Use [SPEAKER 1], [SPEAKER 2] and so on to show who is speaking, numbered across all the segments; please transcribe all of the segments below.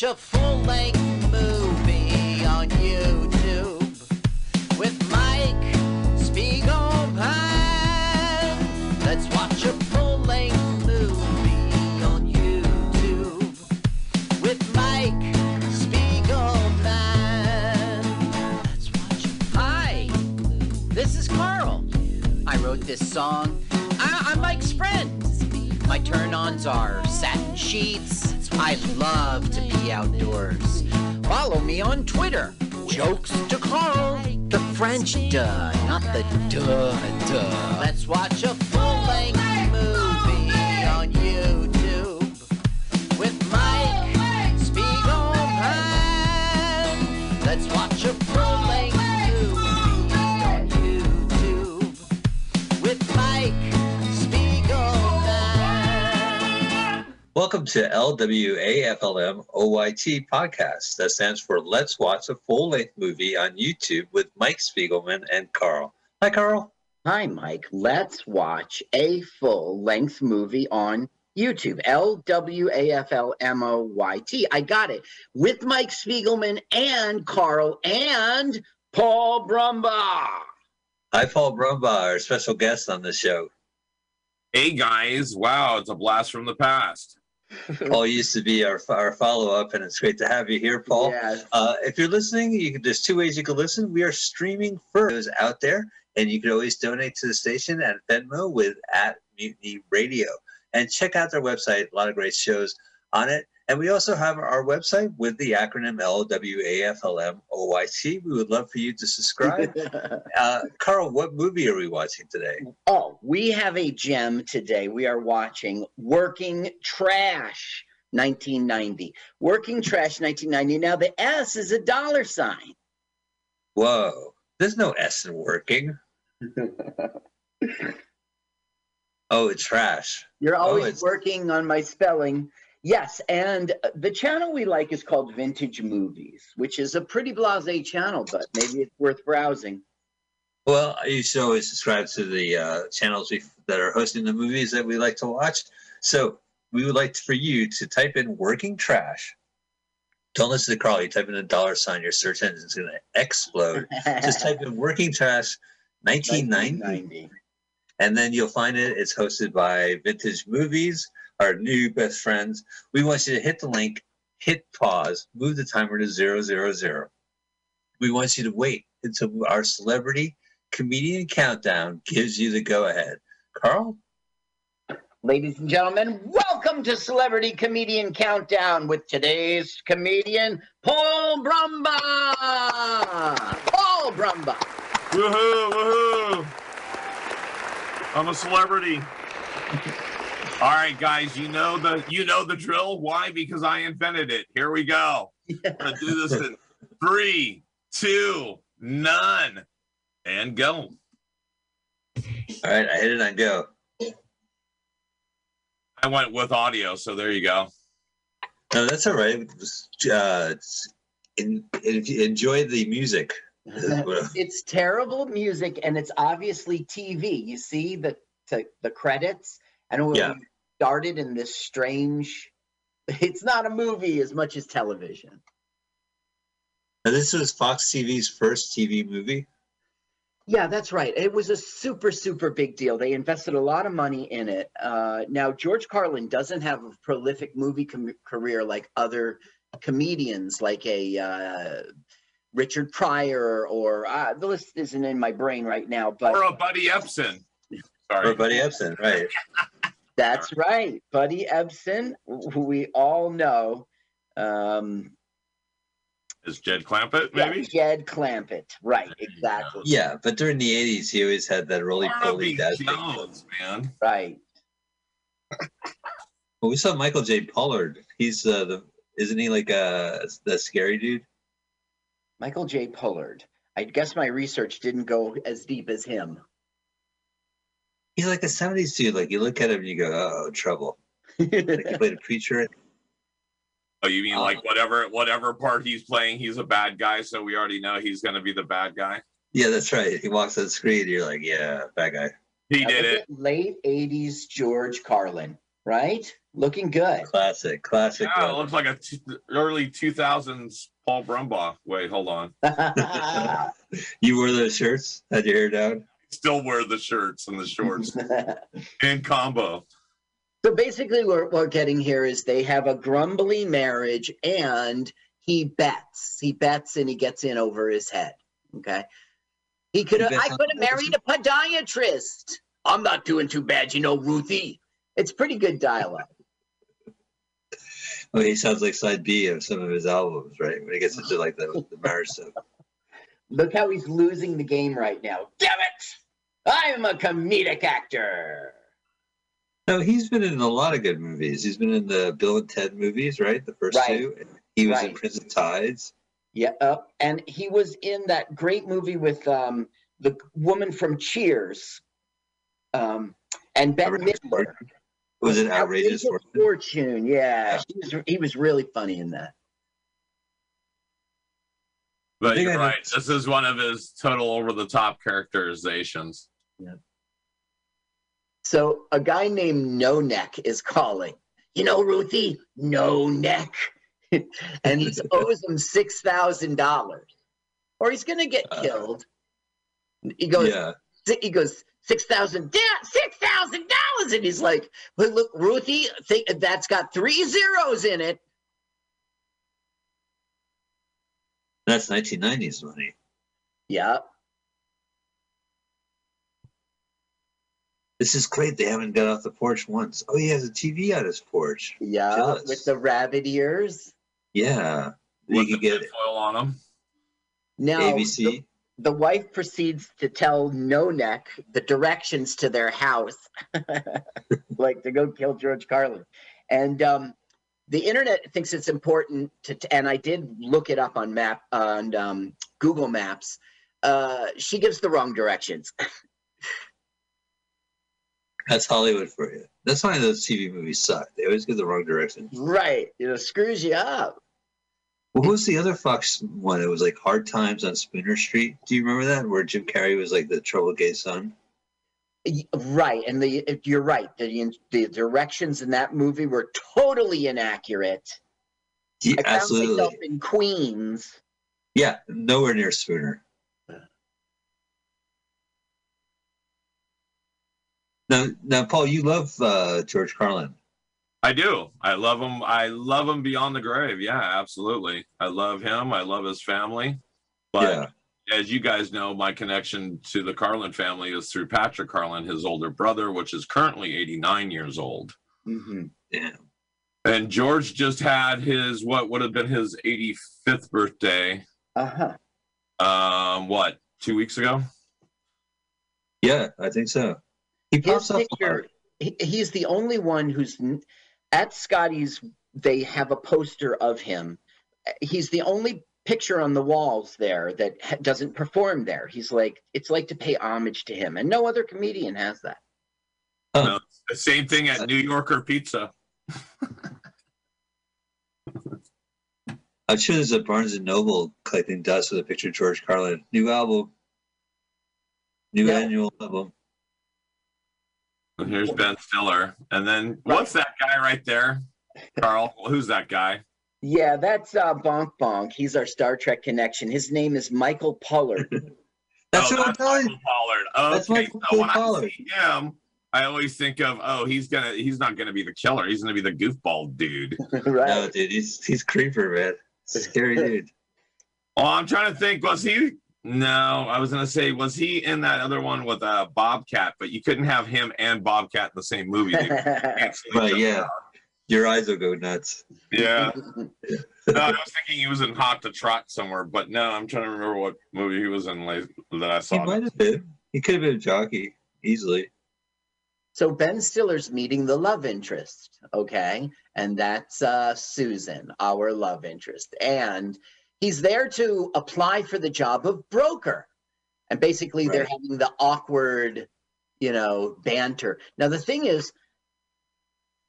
[SPEAKER 1] watch a full length movie on YouTube with Mike Spiegelman. Let's watch a full length movie on YouTube with Mike Spiegelman. Let's watch. Hi, this is Carl. I wrote this song. I- I'm Mike's friend. My turn ons are satin sheets. I love to be outdoors. Follow me on Twitter. Jokes to Carl. The French duh, not the duh duh. Let's watch a
[SPEAKER 2] Welcome to LWAFLM OYT podcast. That stands for Let's Watch a Full Length Movie on YouTube with Mike Spiegelman and Carl. Hi, Carl.
[SPEAKER 3] Hi, Mike. Let's watch a full length movie on YouTube. L W A F L M O Y T. I got it. With Mike Spiegelman and Carl and Paul Brumbaugh.
[SPEAKER 2] Hi, Paul Brumbaugh, our special guest on the show.
[SPEAKER 4] Hey guys, wow, it's a blast from the past.
[SPEAKER 2] Paul used to be our, our follow up, and it's great to have you here, Paul.
[SPEAKER 3] Yes.
[SPEAKER 2] Uh, if you're listening, you can, there's two ways you can listen. We are streaming those out there, and you can always donate to the station at Venmo with at Mutiny Radio. And check out their website; a lot of great shows on it. And we also have our website with the acronym LWAFLMOYT. We would love for you to subscribe. uh, Carl, what movie are we watching today?
[SPEAKER 3] oh, we have a gem today. We are watching Working Trash 1990. Working Trash 1990. Now, the S is a dollar sign.
[SPEAKER 2] Whoa, there's no S in working. Oh, it's trash.
[SPEAKER 3] You're
[SPEAKER 2] Oh,
[SPEAKER 3] always
[SPEAKER 2] it's-
[SPEAKER 3] working on my spelling. Yes, and uh, the channel we like is called Vintage Movies, which is a pretty blasé channel, but maybe it's worth browsing.
[SPEAKER 2] Well, you should always subscribe to the uh, channels that are hosting the movies that we like to watch. So we would like for you to type in "working trash." Don't listen to Carl. You type in a dollar sign, your search engine is going to explode. Just type in "working trash 1990,"
[SPEAKER 3] 1990.
[SPEAKER 2] and then you'll find it. It's hosted by Vintage Movies, our new best friends. We want you to hit the link, hit pause, move the timer to zero zero zero. We want you to wait until our celebrity comedian countdown gives you the go ahead. Carl,
[SPEAKER 3] Ladies and gentlemen, welcome to Celebrity Comedian Countdown with today's comedian, Paul Brumbaugh. Paul Brumbaugh.
[SPEAKER 4] Woohoo, woohoo! I'm a celebrity. All right, guys, you know the you know the drill. Why? Because I invented it. Here we go. I'm gonna do this in three, two, none, and go.
[SPEAKER 2] all right, I hit it on go.
[SPEAKER 4] I went with audio, so there you go.
[SPEAKER 2] No, that's all right. Just, Uh, it's- en- en- enjoy the music.
[SPEAKER 3] it's terrible music and it's obviously TV. You see the the, the credits and we
[SPEAKER 2] Yeah.
[SPEAKER 3] started in this strange it's not a movie as much as television.
[SPEAKER 2] Now, this was Fox TV's first TV movie.
[SPEAKER 3] Yeah, that's right. It was a super, super big deal. They invested a lot of money in it. Uh, now, George Carlin doesn't have a prolific movie com- career like other comedians, like a uh, Richard Pryor, or uh, the list isn't in my brain right now. But
[SPEAKER 4] Or a Buddy Ebsen.
[SPEAKER 2] Or Buddy Ebsen, right?
[SPEAKER 3] That's right. Buddy Ebsen, who we all know. Um,
[SPEAKER 4] Is Jed Clampett,
[SPEAKER 3] yeah,
[SPEAKER 4] maybe?
[SPEAKER 3] Jed Clampett. Right, exactly.
[SPEAKER 2] Yeah, but during the '80s, he always had that roly poly
[SPEAKER 4] Harvey
[SPEAKER 2] dad.
[SPEAKER 4] Jones, man.
[SPEAKER 3] Right.
[SPEAKER 2] Well, we saw Michael J. Pollard. He's uh, the isn't he like uh the scary dude?
[SPEAKER 3] Michael J. Pollard. I guess my research didn't go as deep as him.
[SPEAKER 2] He's like a '70s dude. Like you look at him and you go, "Oh, trouble." Like he played a preacher.
[SPEAKER 4] Oh, you mean
[SPEAKER 2] Uh,
[SPEAKER 4] like whatever whatever part he's playing, he's a bad guy, so we already know he's gonna be the bad guy.
[SPEAKER 2] Yeah, that's right. He walks on the screen. You're like, "Yeah, bad guy."
[SPEAKER 4] He did it.
[SPEAKER 3] Late 80s George Carlin. right? Looking good.
[SPEAKER 2] Classic, classic.
[SPEAKER 4] Yeah, it looks like a t- early 2000s Paul Brumbaugh. Wait, hold on.
[SPEAKER 2] you wore those shirts, had your hair down.
[SPEAKER 4] Still wear the shirts and the shorts in combo.
[SPEAKER 3] so basically, what we're getting here is they have a grumbly marriage, and he bets. He bets, and he gets in over his head. Okay. He could have. I could have married a podiatrist. I'm not doing too bad, you know, Ruthie. It's pretty good dialogue.
[SPEAKER 2] Oh, he sounds like side B of some of his albums, right? When he gets into like the, the marriage stuff.
[SPEAKER 3] Look how he's losing the game right now. Damn it! I'm a comedic actor.
[SPEAKER 2] No, he's been in a lot of good movies. He's been in the Bill and Ted movies, right? The first
[SPEAKER 3] Right.
[SPEAKER 2] two. He was in
[SPEAKER 3] Right.
[SPEAKER 2] Prince of Tides.
[SPEAKER 3] Yeah, uh, and he was in that great movie with um, the woman from Cheers, um, and
[SPEAKER 2] Outrageous
[SPEAKER 3] Midler.
[SPEAKER 2] Was it Outrageous Fortune?
[SPEAKER 3] Fortune? Yeah, he was, he was really funny in that.
[SPEAKER 4] But you're
[SPEAKER 2] I know-
[SPEAKER 4] right. This is one of his total over the top characterizations. Yeah.
[SPEAKER 3] So a guy named No Neck is calling. You know, Ruthie, No Neck, and he owes him six thousand dollars, or he's gonna get
[SPEAKER 2] Uh,
[SPEAKER 3] killed. He goes.
[SPEAKER 2] Yeah.
[SPEAKER 3] si- he goes six thousand six thousand dollars and he's like but look ruthie think that's got three zeros in it
[SPEAKER 2] That's 1990s money.
[SPEAKER 3] yeah
[SPEAKER 2] This is great. They haven't got off the porch once. Oh, he has a TV on his porch.
[SPEAKER 3] yeah
[SPEAKER 2] Jealous.
[SPEAKER 3] with the rabbit ears
[SPEAKER 2] Yeah. You
[SPEAKER 4] With
[SPEAKER 2] could
[SPEAKER 4] the
[SPEAKER 2] get
[SPEAKER 4] foil on them.
[SPEAKER 3] now
[SPEAKER 2] ABC.
[SPEAKER 3] the, the wife proceeds to tell no neck the directions to their house like to go kill george carlin and um the internet thinks it's important to, to- and i did look it up on map on um, google maps uh, she gives the wrong directions
[SPEAKER 2] That's Hollywood for you. That's why those TV movies suck. They always give the wrong direction.
[SPEAKER 3] Right. You know, screws you up.
[SPEAKER 2] What was the other Fox one? It was like Hard Times on Spooner Street. Do you remember that? Where Jim Carrey was like the trouble gay son?
[SPEAKER 3] Y- Right. And the you're right. The the directions in that movie were totally inaccurate.
[SPEAKER 2] Yeah,
[SPEAKER 3] I found myself
[SPEAKER 2] absolutely.
[SPEAKER 3] in Queens.
[SPEAKER 2] Yeah, nowhere near Spooner. Now, now, Paul, you love uh, George Carlin.
[SPEAKER 4] I do. I love him. I love him beyond the grave. Yeah, absolutely. I love him. I love his family. But
[SPEAKER 2] yeah,
[SPEAKER 4] as you guys know, my connection to the Carlin family is through Patrick Carlin, his older brother, which is currently 89 years old.
[SPEAKER 3] hmm
[SPEAKER 2] yeah.
[SPEAKER 4] And George just had his what would have been his 85th birthday.
[SPEAKER 3] Uh huh.
[SPEAKER 4] Um, what two weeks ago?
[SPEAKER 2] Yeah, I think so. He
[SPEAKER 3] His
[SPEAKER 2] up. a
[SPEAKER 3] picture. He, he's the only one who's at Scotty's. They have a poster of him. He's the only picture on the walls there that ha- doesn't perform there. He's like it's like to pay homage to him, and no other comedian has that.
[SPEAKER 2] Oh,
[SPEAKER 4] No, the same thing at New Yorker Pizza.
[SPEAKER 2] I'm sure there's a Barnes and Noble collecting dust with a picture of George Carlin. New album. New
[SPEAKER 3] Yeah.
[SPEAKER 2] annual album.
[SPEAKER 4] And here's Ben Stiller, and then what's that guy right there, Carl? Who's that guy?
[SPEAKER 3] Yeah, that's uh, Bonk Bonk. He's our Star Trek connection. His name is Michael Pollard.
[SPEAKER 2] That's
[SPEAKER 4] oh,
[SPEAKER 2] what I'm
[SPEAKER 4] that's
[SPEAKER 2] telling you.
[SPEAKER 4] Michael Pollard.
[SPEAKER 2] That's
[SPEAKER 4] Okay,
[SPEAKER 2] Michael
[SPEAKER 4] so when
[SPEAKER 2] Pollard.
[SPEAKER 4] I see him, I always think of, oh, he's gonna, he's not gonna be the killer. He's gonna be the goofball dude.
[SPEAKER 3] right.
[SPEAKER 2] No, dude, he's he's creeper, man. Scary dude.
[SPEAKER 4] Oh, I'm trying to think. Was he? No, I was gonna say, was he in that other one with uh, Bobcat? But you couldn't have him and Bobcat in the same movie. They cancel each
[SPEAKER 2] Right, yeah.
[SPEAKER 4] out.
[SPEAKER 2] Your eyes will go nuts.
[SPEAKER 4] Yeah. No, I was thinking he was in Hot to Trot somewhere, but no, I'm trying to remember what movie he was in like, that I saw.
[SPEAKER 2] He
[SPEAKER 4] saw.
[SPEAKER 2] might have been. He could have been a jockey easily.
[SPEAKER 3] so Ben Stiller's meeting the love interest, okay? And that's uh, Susan, our love interest. And he's there to apply for the job of broker. And basically, they're having the awkward, you know, banter. Now, the thing is,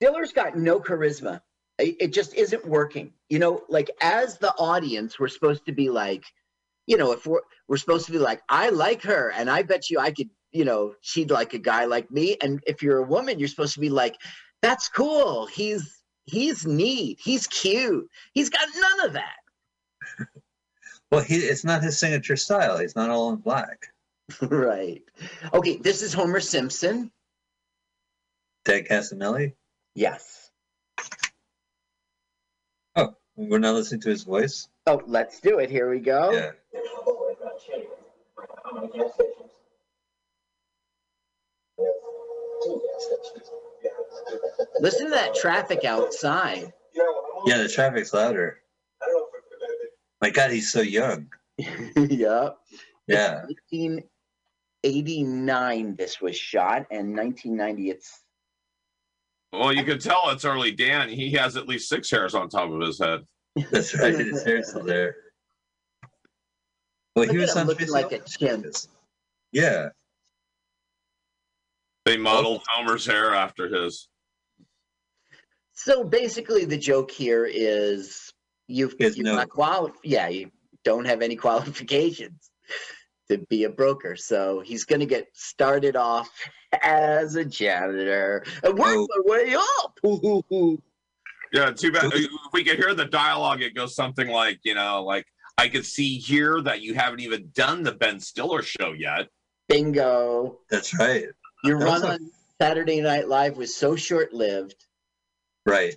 [SPEAKER 3] Stiller's got no charisma. It, it just isn't working. You know, like as the audience, we're supposed to be like, you know, if we're we're supposed to be like, I like her, and I bet you I could, you know, she'd like a guy like me. And if you're a woman, you're supposed to be like, That's cool. He's he's neat. He's cute. He's got none of that.
[SPEAKER 2] Well, he it's not his signature style. He's not all in black.
[SPEAKER 3] right. Okay, this is Homer Simpson.
[SPEAKER 2] Ted Casanelli.
[SPEAKER 3] Yes.
[SPEAKER 2] Oh, we're not listening to his voice.
[SPEAKER 3] Oh, let's do it. Here we go.
[SPEAKER 2] Yeah.
[SPEAKER 3] Listen to that traffic outside.
[SPEAKER 2] Yeah, the traffic's louder. My God, he's so young.
[SPEAKER 3] yeah.
[SPEAKER 2] Yeah.
[SPEAKER 3] 1989 this was shot and 1990 it's
[SPEAKER 4] Well, you can tell it's early Dan. He has at least six hairs on top of his head.
[SPEAKER 2] That's right. His hair's still there. Well,
[SPEAKER 3] Look
[SPEAKER 2] he
[SPEAKER 3] at
[SPEAKER 2] was
[SPEAKER 3] him
[SPEAKER 2] on
[SPEAKER 3] looking like a chimp.
[SPEAKER 2] Yeah.
[SPEAKER 4] They modeled Homer's hair after his.
[SPEAKER 3] So basically the joke here is you've
[SPEAKER 2] He has
[SPEAKER 3] you're
[SPEAKER 2] no-
[SPEAKER 3] not quali- yeah, you don't have any qualifications to be a broker. So he's gonna get started off as a janitor and work
[SPEAKER 2] Oh.
[SPEAKER 3] my way up.
[SPEAKER 4] Yeah, too bad. If we could hear the dialogue, it goes something like, you know, like, I could see here that you haven't even done the Ben Stiller show yet.
[SPEAKER 3] Bingo.
[SPEAKER 2] That's right.
[SPEAKER 3] Your
[SPEAKER 2] That's
[SPEAKER 3] run
[SPEAKER 2] a-
[SPEAKER 3] on Saturday Night Live was so short lived.
[SPEAKER 2] Right.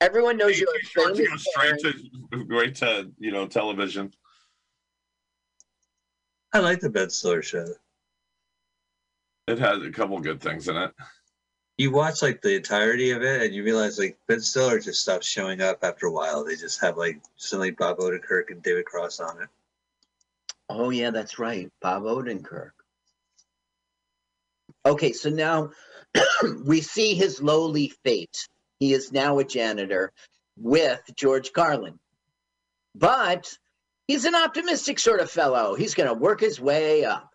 [SPEAKER 3] Everyone knows you're a
[SPEAKER 4] short to go
[SPEAKER 3] famous
[SPEAKER 4] straight to, right to, you know, television.
[SPEAKER 2] I like the Ben Stiller show.
[SPEAKER 4] It has a couple good things in it.
[SPEAKER 2] You watch like the entirety of it, and you realize like Ben Stiller just stops showing up after a while. They just have like suddenly Bob Odenkirk and David Cross on it.
[SPEAKER 3] Oh yeah, that's right. Bob Odenkirk. Okay, so now we see his lowly fate. He is now a janitor with George Carlin. But he's an optimistic sort of fellow. He's going to work his way up.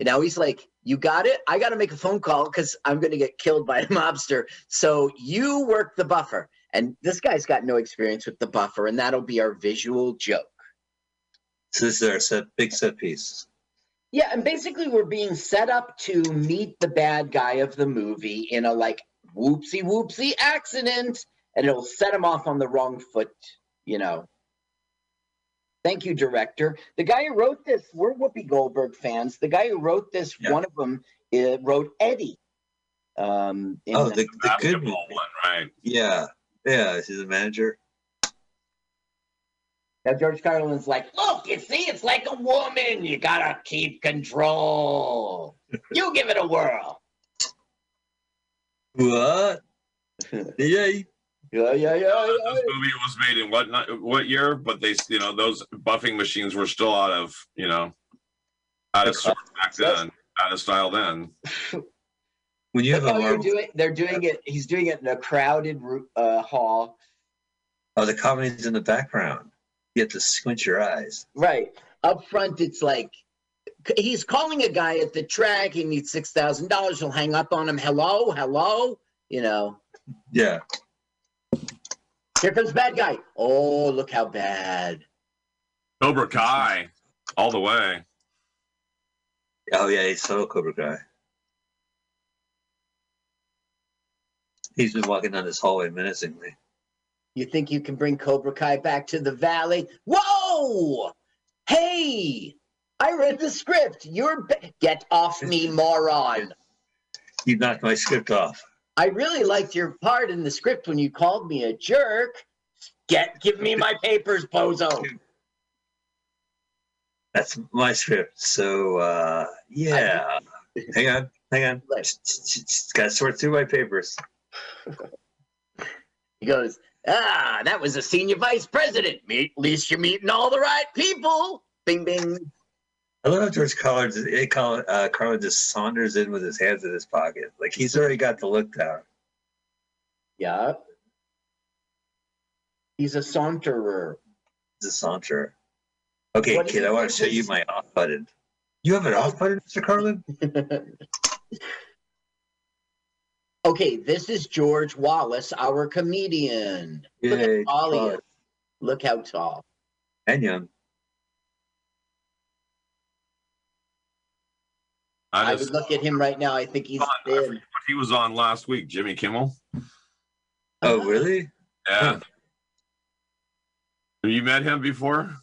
[SPEAKER 3] And now he's like, You got it? I got to make a phone call because I'm going to get killed by a mobster. So you work the buffer. And this guy's got no experience with the buffer, and that'll be our visual joke.
[SPEAKER 2] So this is our set, big set piece.
[SPEAKER 3] Yeah, and basically we're being set up to meet the bad guy of the movie in a like whoopsie whoopsie accident, and it'll set him off on the wrong foot, you know. Thank you, director. The guy who wrote this, we're Whoopi Goldberg fans. The guy who wrote this,
[SPEAKER 2] Yeah.
[SPEAKER 3] one of them uh, wrote Eddie. Um, in
[SPEAKER 2] Oh,
[SPEAKER 3] the-
[SPEAKER 2] the, the good
[SPEAKER 4] one, right?
[SPEAKER 2] Yeah. Yeah, he's a manager.
[SPEAKER 3] now George Carlin's like, look, you see, it's like a woman. You gotta keep control. You give it a whirl.
[SPEAKER 2] What? Yeah.
[SPEAKER 3] Yeah, yeah, yeah. yeah.
[SPEAKER 4] This movie was made in what not, what year? But they, you know, those buffing machines were still out of, you know, out of sort back then, out of style then.
[SPEAKER 2] When you have
[SPEAKER 3] Look
[SPEAKER 2] a
[SPEAKER 3] how you're doing, they're doing it. He's doing it in a crowded uh, hall.
[SPEAKER 2] oh, the comedy's in the background. You have to squint your eyes.
[SPEAKER 3] Right up front, it's like he's calling a guy at the track. He needs six thousand dollars. He'll hang up on him. Hello, hello. You know,
[SPEAKER 2] Yeah.
[SPEAKER 3] Here comes bad guy. Oh, look how bad.
[SPEAKER 4] Cobra Kai, all the way.
[SPEAKER 2] Oh yeah, he's so Cobra Kai. He's been walking down this hallway menacingly.
[SPEAKER 3] You think you can bring Cobra Kai back to the valley? Whoa! Hey, I read the script. You're ba- get off me, moron.
[SPEAKER 2] You knocked my script off.
[SPEAKER 3] I really liked your part in the script when you called me a jerk. Get give me my papers, bozo.
[SPEAKER 2] That's my script. So uh yeah. hang on, hang on. Got to sort through my papers.
[SPEAKER 3] He goes, ah, that was a senior vice president. Meet, at least you're meeting all the right people. Bing, bing.
[SPEAKER 2] I love how George Carlin, just- eh, Carlin, uh, Carlin just saunders in with his hands in his pocket. Like he's already got the look down.
[SPEAKER 3] Yeah. He's a saunterer.
[SPEAKER 2] He's a saunterer. Okay,
[SPEAKER 3] What
[SPEAKER 2] kid, I want to show you my off button. You have an off button, Mr. Carlin?
[SPEAKER 3] okay, this is George Wallace, our comedian. Look
[SPEAKER 2] Yay,
[SPEAKER 3] how tall he is. Look how tall.
[SPEAKER 2] And young.
[SPEAKER 4] I
[SPEAKER 3] I would look at him right now. I think he's
[SPEAKER 4] I
[SPEAKER 3] thin.
[SPEAKER 4] what he was on last week. Jimmy Kimmel.
[SPEAKER 2] Oh, really?
[SPEAKER 4] Yeah. Have you met him before?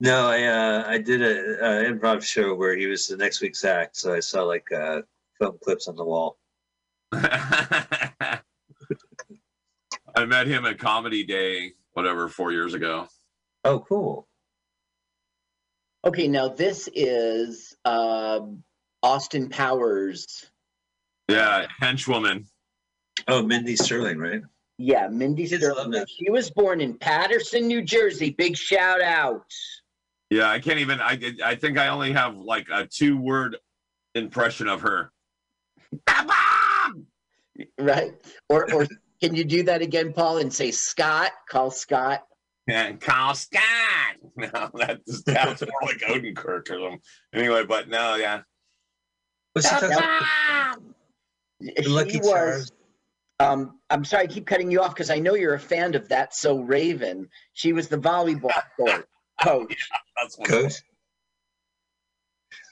[SPEAKER 2] No, I uh, I did a, a improv show where he was the next week's act, so I saw like uh, film clips on the wall.
[SPEAKER 4] I met him at Comedy Day, whatever, four years ago.
[SPEAKER 2] Oh, cool.
[SPEAKER 3] Okay, now this is um Austin Powers.
[SPEAKER 4] Yeah, henchwoman.
[SPEAKER 2] Oh, Mindy Sterling, right?
[SPEAKER 3] Yeah, Mindy
[SPEAKER 2] Kids love
[SPEAKER 3] Sterling. She was born in Paterson, New Jersey. Big shout out.
[SPEAKER 4] Yeah, I can't even. I I think I only have like a two word impression of her.
[SPEAKER 3] Right? Or or can you do that again, Paul, and say Scott? Call Scott.
[SPEAKER 4] And Carl Scott. No, that just sounds more like Odenkirk or something. Anyway, but no, yeah.
[SPEAKER 2] What's he talking about? The
[SPEAKER 3] She
[SPEAKER 2] Lucky
[SPEAKER 3] was.
[SPEAKER 2] Charms.
[SPEAKER 3] Um, I'm sorry, I keep cutting you off because I know you're a fan of that. So Raven, she was the volleyball coach. coach.
[SPEAKER 4] That's
[SPEAKER 2] Coach.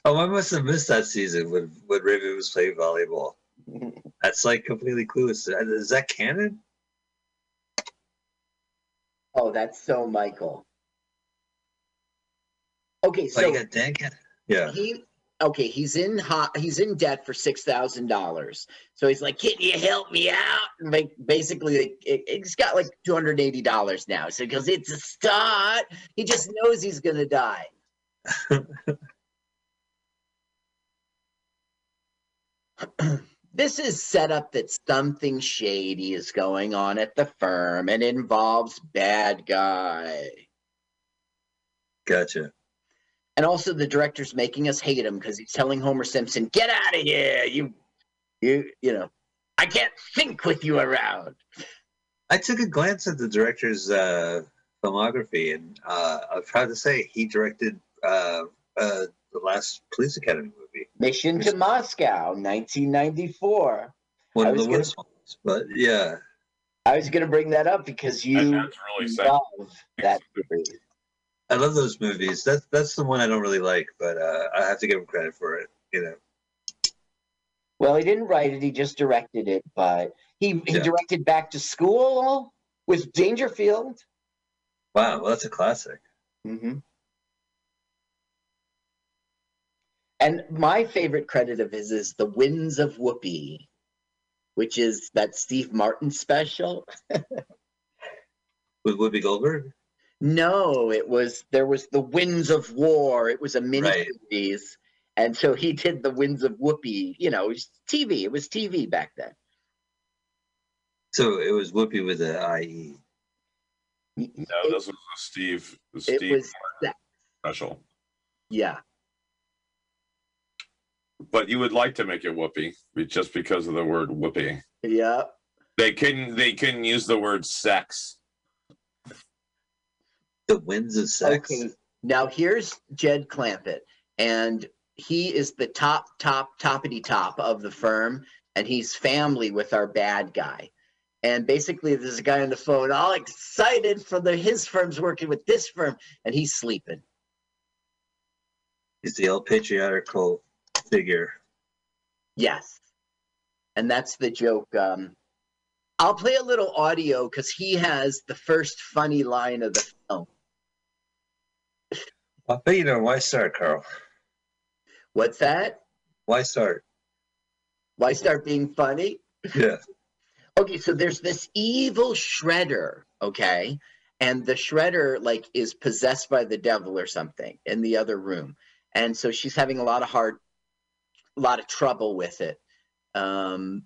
[SPEAKER 2] Oh, I must have missed that season when when Raven was playing volleyball. That's like completely clueless. Is that canon?
[SPEAKER 3] Oh, that's so Michael. Okay,
[SPEAKER 2] So you
[SPEAKER 3] so
[SPEAKER 2] got Yeah.
[SPEAKER 3] he okay, he's in hot he's in debt for six thousand dollars. So he's like, Can you help me out? And like basically like, it, he's got like two hundred and eighty dollars now. So because it's a start, he just knows he's gonna die. this is set up that something shady is going on at the firm and involves bad guy.
[SPEAKER 2] Gotcha.
[SPEAKER 3] And also the director's making us hate him because he's telling Homer Simpson, "Get out of here, you, you, you know, I can't think with you around."
[SPEAKER 2] I took a glance at the director's uh, filmography, and uh, I'm proud to say he directed uh, uh, the last Police Academy movie.
[SPEAKER 3] Mission to Moscow, 1994.
[SPEAKER 2] One of the
[SPEAKER 3] gonna-
[SPEAKER 2] worst ones, but yeah.
[SPEAKER 3] I was going to bring that up because you
[SPEAKER 4] that's really sad.
[SPEAKER 3] love that movie.
[SPEAKER 2] I love those movies. That's that's the one I don't really like, but uh, I have to give him credit for it. You know,
[SPEAKER 3] Well, he didn't write it; he just directed it. But he he
[SPEAKER 2] Yeah.
[SPEAKER 3] directed Back to School with Dangerfield.
[SPEAKER 2] wow, well, that's a classic.
[SPEAKER 3] Mm-hmm. And my favorite credit of his is The Winds of Whoopi, which is that Steve Martin special.
[SPEAKER 2] With Whoopi Goldberg.
[SPEAKER 3] No, it was there was The Winds of War. It was a mini
[SPEAKER 2] Right.
[SPEAKER 3] series. And so he did The Winds of Whoopi. You know, it was TV. It was TV back then.
[SPEAKER 2] So it was Whoopi with the IE.
[SPEAKER 4] No,
[SPEAKER 3] It-
[SPEAKER 4] this was a Steve. The
[SPEAKER 3] it was that.
[SPEAKER 4] special.
[SPEAKER 3] Yeah.
[SPEAKER 4] But you would like to make it whoopee be- just because of the word whoopee.
[SPEAKER 3] Yeah.
[SPEAKER 4] They couldn't. They couldn't use the word sex.
[SPEAKER 2] The Winds of Sex.
[SPEAKER 3] Okay. Now here's Jed Clampett, and he is the top, top, toppity top of the firm, and he's family with our bad guy. And basically, there's a guy on the phone, all excited for the his firm's working with this firm, and he's sleeping.
[SPEAKER 2] He's the old patriarchal figure.
[SPEAKER 3] Yes, and that's the joke. Um, I'll play a little audio because he has the first funny line of the.
[SPEAKER 2] I bet you know why start, Carl.
[SPEAKER 3] What's that?
[SPEAKER 2] Why start?
[SPEAKER 3] Why start being funny?
[SPEAKER 2] Yeah.
[SPEAKER 3] Okay, so there's this evil shredder, okay? And the shredder like is possessed by the devil or something in the other room. And so she's having a lot of hard a lot of trouble with it. Um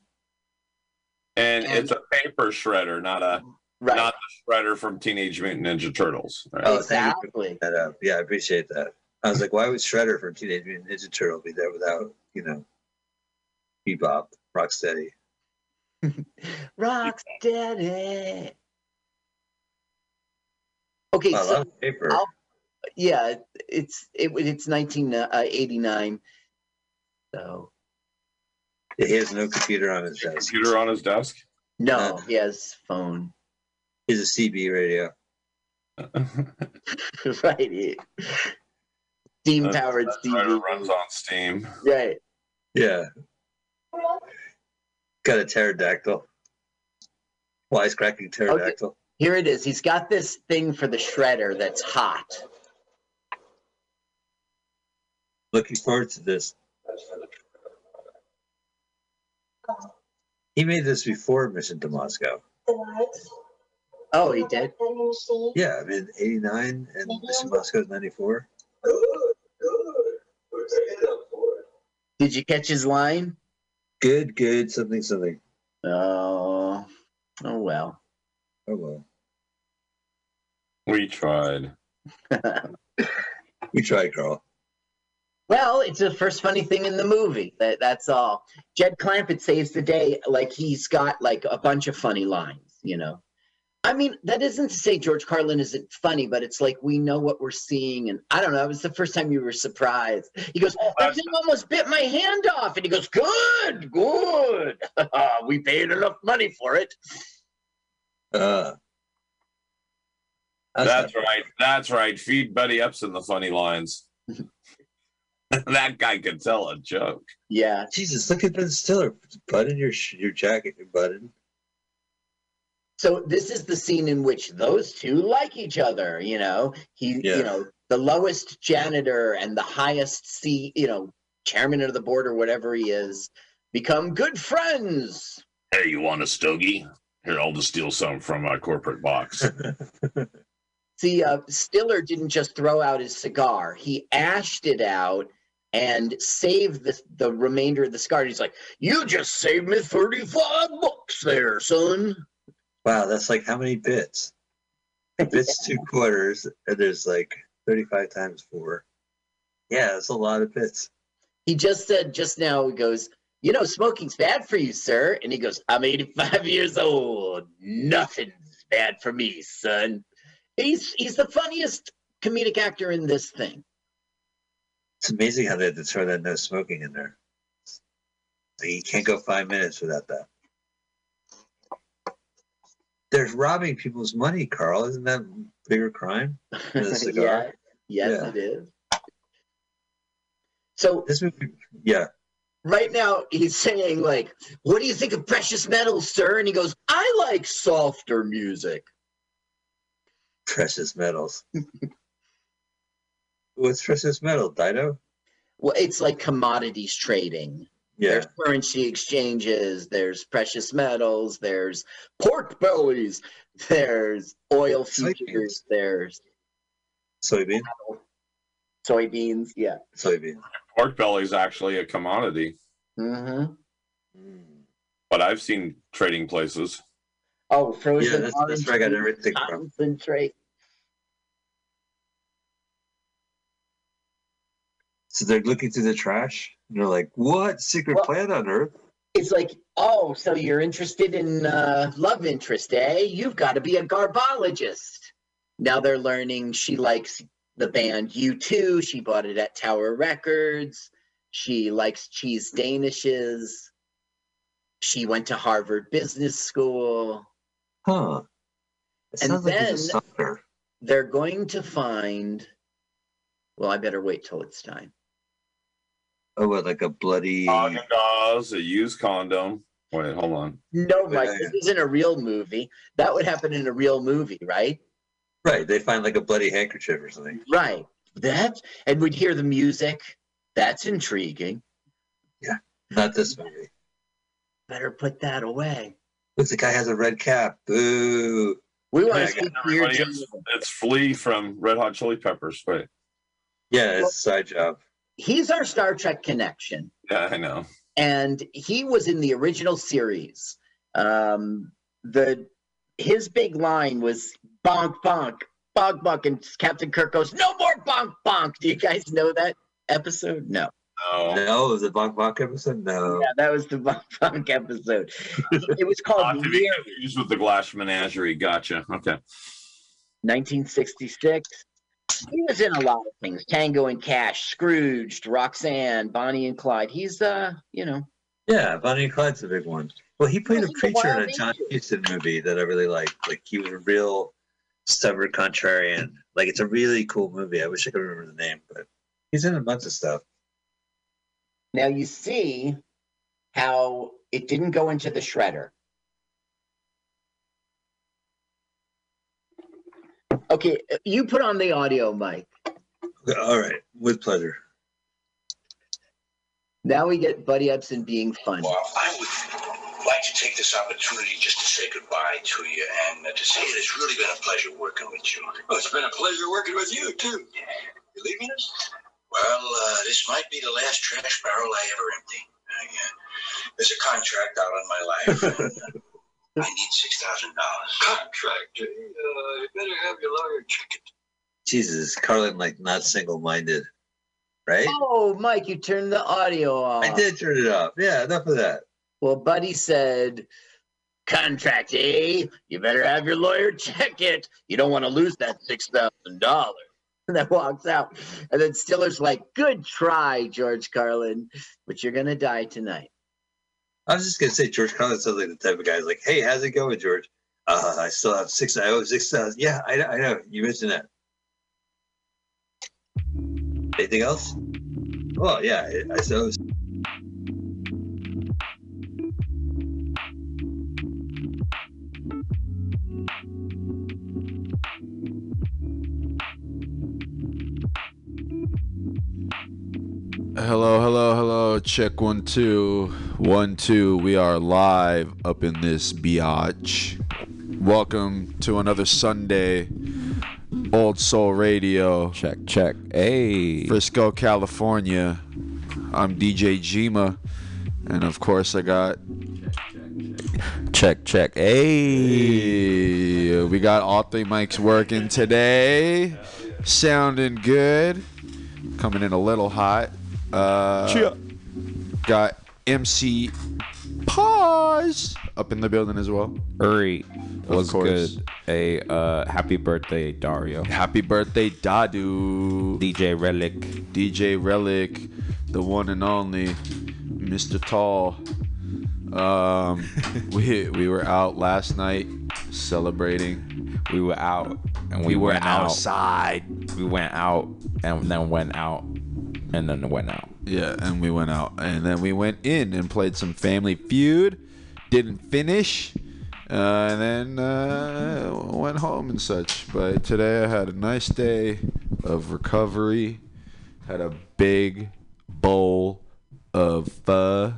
[SPEAKER 4] And,
[SPEAKER 3] And-
[SPEAKER 4] it's a paper shredder, not a
[SPEAKER 3] right.
[SPEAKER 4] not the shredder from Teenage Mutant Ninja Turtles. Right?
[SPEAKER 2] Oh, thank
[SPEAKER 3] exactly.
[SPEAKER 2] That up. Yeah, I appreciate that. I was like, why would Shredder from Teenage Mutant Ninja Turtle be there without, you know, Bebop, Rocksteady?
[SPEAKER 3] Rock steady. Okay,
[SPEAKER 2] I
[SPEAKER 3] so
[SPEAKER 2] paper.
[SPEAKER 3] I'll- yeah, it's it it's 1989. So
[SPEAKER 2] He has no computer on his desk.
[SPEAKER 4] Computer on his desk.
[SPEAKER 3] no,
[SPEAKER 2] Uh,
[SPEAKER 3] he has phone.
[SPEAKER 2] He's a CB radio.
[SPEAKER 3] right. he- Steam powered
[SPEAKER 4] That shredder
[SPEAKER 3] TV.
[SPEAKER 4] runs on Steam.
[SPEAKER 3] Right.
[SPEAKER 2] Yeah. Got a pterodactyl. Wisecracking pterodactyl.
[SPEAKER 3] Here it is. He's got this thing for the shredder that's hot.
[SPEAKER 2] Looking forward to this. He made this before Mission to Moscow.
[SPEAKER 3] Oh, he did.
[SPEAKER 2] Yeah, I mean, 89 and Mission to Moscow is 94.
[SPEAKER 3] Did you catch his line?
[SPEAKER 2] Good, good, something, something.
[SPEAKER 3] Oh, oh well.
[SPEAKER 2] Oh, well.
[SPEAKER 4] We tried.
[SPEAKER 2] We tried, Carl.
[SPEAKER 3] Well, it's the first funny thing in the movie. That that's all. Jed Clampett saves the day. Like he's got like a bunch of funny lines. You know. I mean, that isn't to say George Carlin isn't funny, but it's like we know what we're seeing, and I don't know. It was the first time you were surprised. He goes, "That thing almost bit my hand off," and he goes, "Good, good. we paid enough money for it."
[SPEAKER 2] Uh,
[SPEAKER 4] That's right. That's right. Feed Betty Ebsen the funny lines. that guy can tell a joke.
[SPEAKER 3] Yeah,
[SPEAKER 2] Jesus, look at Ben Stiller. Button your sh- your jacket, your button.
[SPEAKER 3] So this is the scene in which those two like each other. You know, he,
[SPEAKER 2] Yeah.
[SPEAKER 3] you know, the lowest janitor and the highest C, you know, chairman of the board or whatever he is, become good friends.
[SPEAKER 4] Hey, you want a stogie? Here, I'll just steal some from my corporate box.
[SPEAKER 3] See, uh, Stiller didn't just throw out his cigar; he ashed it out and saved the the remainder of the cigar. He's like, "You just saved me thirty five bucks there, son."
[SPEAKER 2] Wow, that's like how many bits? Bits two quarters, and there's like 35 times four. Yeah, that's a lot of bits.
[SPEAKER 3] He just said just now, he goes, You know, smoking's bad for you, sir. And he goes, I'm 85 years old. Nothing's bad for me, son. He's he's the funniest comedic actor in this thing.
[SPEAKER 2] It's amazing how they had to throw that no smoking in there. You can't go five minutes without that. They're robbing people's money, Carl. Isn't that a bigger crime? than a cigar?
[SPEAKER 3] yeah, yes,
[SPEAKER 2] Yeah.
[SPEAKER 3] it is. So
[SPEAKER 2] This movie, yeah.
[SPEAKER 3] right now he's saying, like, what do you think of precious metals, sir? And he goes, I like softer music.
[SPEAKER 2] Precious metals. What's precious metal? Dido?
[SPEAKER 3] Well, it's like commodities trading.
[SPEAKER 2] Yeah.
[SPEAKER 3] There's currency exchanges, there's precious metals, there's pork bellies, there's oil futures, there's
[SPEAKER 2] Soybean?
[SPEAKER 3] soybeans. Yeah.
[SPEAKER 2] Soybean.
[SPEAKER 4] Pork belly's actually a commodity,
[SPEAKER 3] hmm
[SPEAKER 2] Mm.
[SPEAKER 4] but I've seen trading places.
[SPEAKER 3] Oh, frozen
[SPEAKER 2] Yeah, that's, that's where I got everything from.
[SPEAKER 3] concentrate.
[SPEAKER 2] So they're looking through the trash and they're like, what secret
[SPEAKER 3] Well-
[SPEAKER 2] plant on Earth?
[SPEAKER 3] It's like, oh, so you're interested in uh, love interest, eh? You've got to be a garbologist. Now they're learning she likes the band U2. She bought it at Tower Records. She likes cheese danishes. She went to Harvard Business School.
[SPEAKER 2] Huh. It
[SPEAKER 3] And
[SPEAKER 2] sounds like
[SPEAKER 3] then- They're going to find. Well, I better wait till it's time.
[SPEAKER 2] Oh, what, like a bloody.
[SPEAKER 4] Haagen Dazs, a used condom. Wait, hold on.
[SPEAKER 3] No, Mike,
[SPEAKER 2] Yeah.
[SPEAKER 3] this isn't a real movie. That would happen in a real movie, right?
[SPEAKER 2] Right. They find like a bloody handkerchief or something.
[SPEAKER 3] Right. That and we'd hear the music. That's intriguing. Yeah.
[SPEAKER 2] Not this movie.
[SPEAKER 3] Better put that away.
[SPEAKER 2] Look, the guy has a red cap. Boo.
[SPEAKER 3] We want
[SPEAKER 2] Yeah,
[SPEAKER 3] to speak to your
[SPEAKER 4] Everybody, it's, Flea from Red Hot Chili Peppers. Wait.
[SPEAKER 2] Yeah, it's a side job.
[SPEAKER 3] He's our Star Trek connection,
[SPEAKER 4] Yeah, I know.
[SPEAKER 3] and he was in the original series. Um, the his big line was "bonk bonk bonk bonk," and Captain Kirk goes, "No more bonk bonk." Do you guys know that episode? No.
[SPEAKER 4] No.
[SPEAKER 2] No, was it Bonk Bonk episode? No.
[SPEAKER 3] Yeah, that was the bonk bonk episode. it was called
[SPEAKER 4] Not to be
[SPEAKER 3] Year
[SPEAKER 4] confused with the Glass Menagerie. Gotcha. Okay.
[SPEAKER 3] 1966. He was in a lot of things: Tango and Cash, Scrooged, Roxanne, Bonnie and Clyde. He's uh, you know,
[SPEAKER 2] Yeah, Bonnie and Clyde's a big one. Well, he played a preacher in a John. Huston movie that I really liked. Like he was a real stubborn contrarian. Like it's a really cool movie. I wish I could remember the name, but he's in a bunch of stuff.
[SPEAKER 3] now you see how it didn't go into the shredder. Okay, you put on the audio, Mike.
[SPEAKER 2] All right, with pleasure.
[SPEAKER 3] Now we get Buddy Ebsen being fun.
[SPEAKER 5] Well, I would like to take this opportunity just to say goodbye to you and uh, to say it has really been a pleasure working with you.
[SPEAKER 6] Well, it's been a pleasure working with you, too. You leaving us?
[SPEAKER 5] Well, uh, this might be the last trash barrel I ever empty. I, uh, there's a contract out on my life. and, uh, I need six thousand dollars.
[SPEAKER 6] Contract. Uh, you better have your lawyer check it.
[SPEAKER 2] Jesus, Carlin, like not single-minded, right?
[SPEAKER 3] Oh, Mike, you turned the audio off.
[SPEAKER 2] I did turn it off. Yeah, enough of that.
[SPEAKER 3] Well, Buddy said, contract, eh? You better have your lawyer check it. You don't want to lose that $6,000. And then walks out. And then Stiller's like, good try, George Carlin, but you're going to die tonight.
[SPEAKER 2] I was just gonna say George Carlin sounds like the type of guy who's like, "Hey, how's it going, George? Uh, I still have six. I owe six thousand. Yeah, I, I know. You mentioned that. Anything else? Well, yeah, I, I.
[SPEAKER 7] Hello, hello, hello. Check one, two, one, two. We are live up in this biatch. Welcome to another Sunday, Old Soul Radio,
[SPEAKER 8] Check, check. Hey.
[SPEAKER 7] Frisco, California. I'm DJ Jima, and of course I got.
[SPEAKER 8] Check, check. Hey.
[SPEAKER 7] Hey, we got all three mics working today, sounding good. Coming in a little hot. Uh, Got MC Pause up in the building as well.
[SPEAKER 8] Uri. Was
[SPEAKER 7] course.
[SPEAKER 8] good. A uh, happy birthday, Dario.
[SPEAKER 7] Happy birthday, Dadu.
[SPEAKER 8] DJ Relic.
[SPEAKER 7] DJ Relic, the one and only Mr. Tall. Um, we we were out last night celebrating.
[SPEAKER 8] We were out and
[SPEAKER 7] We,
[SPEAKER 8] we,
[SPEAKER 7] were
[SPEAKER 8] went out.
[SPEAKER 7] outside.
[SPEAKER 8] We went out and then went out and then went out.
[SPEAKER 7] Yeah, and we went out, and then we went in and played some Family Feud. Didn't finish, uh, and then uh, went home and such. But today I had a nice day of recovery. Had a big bowl of pho.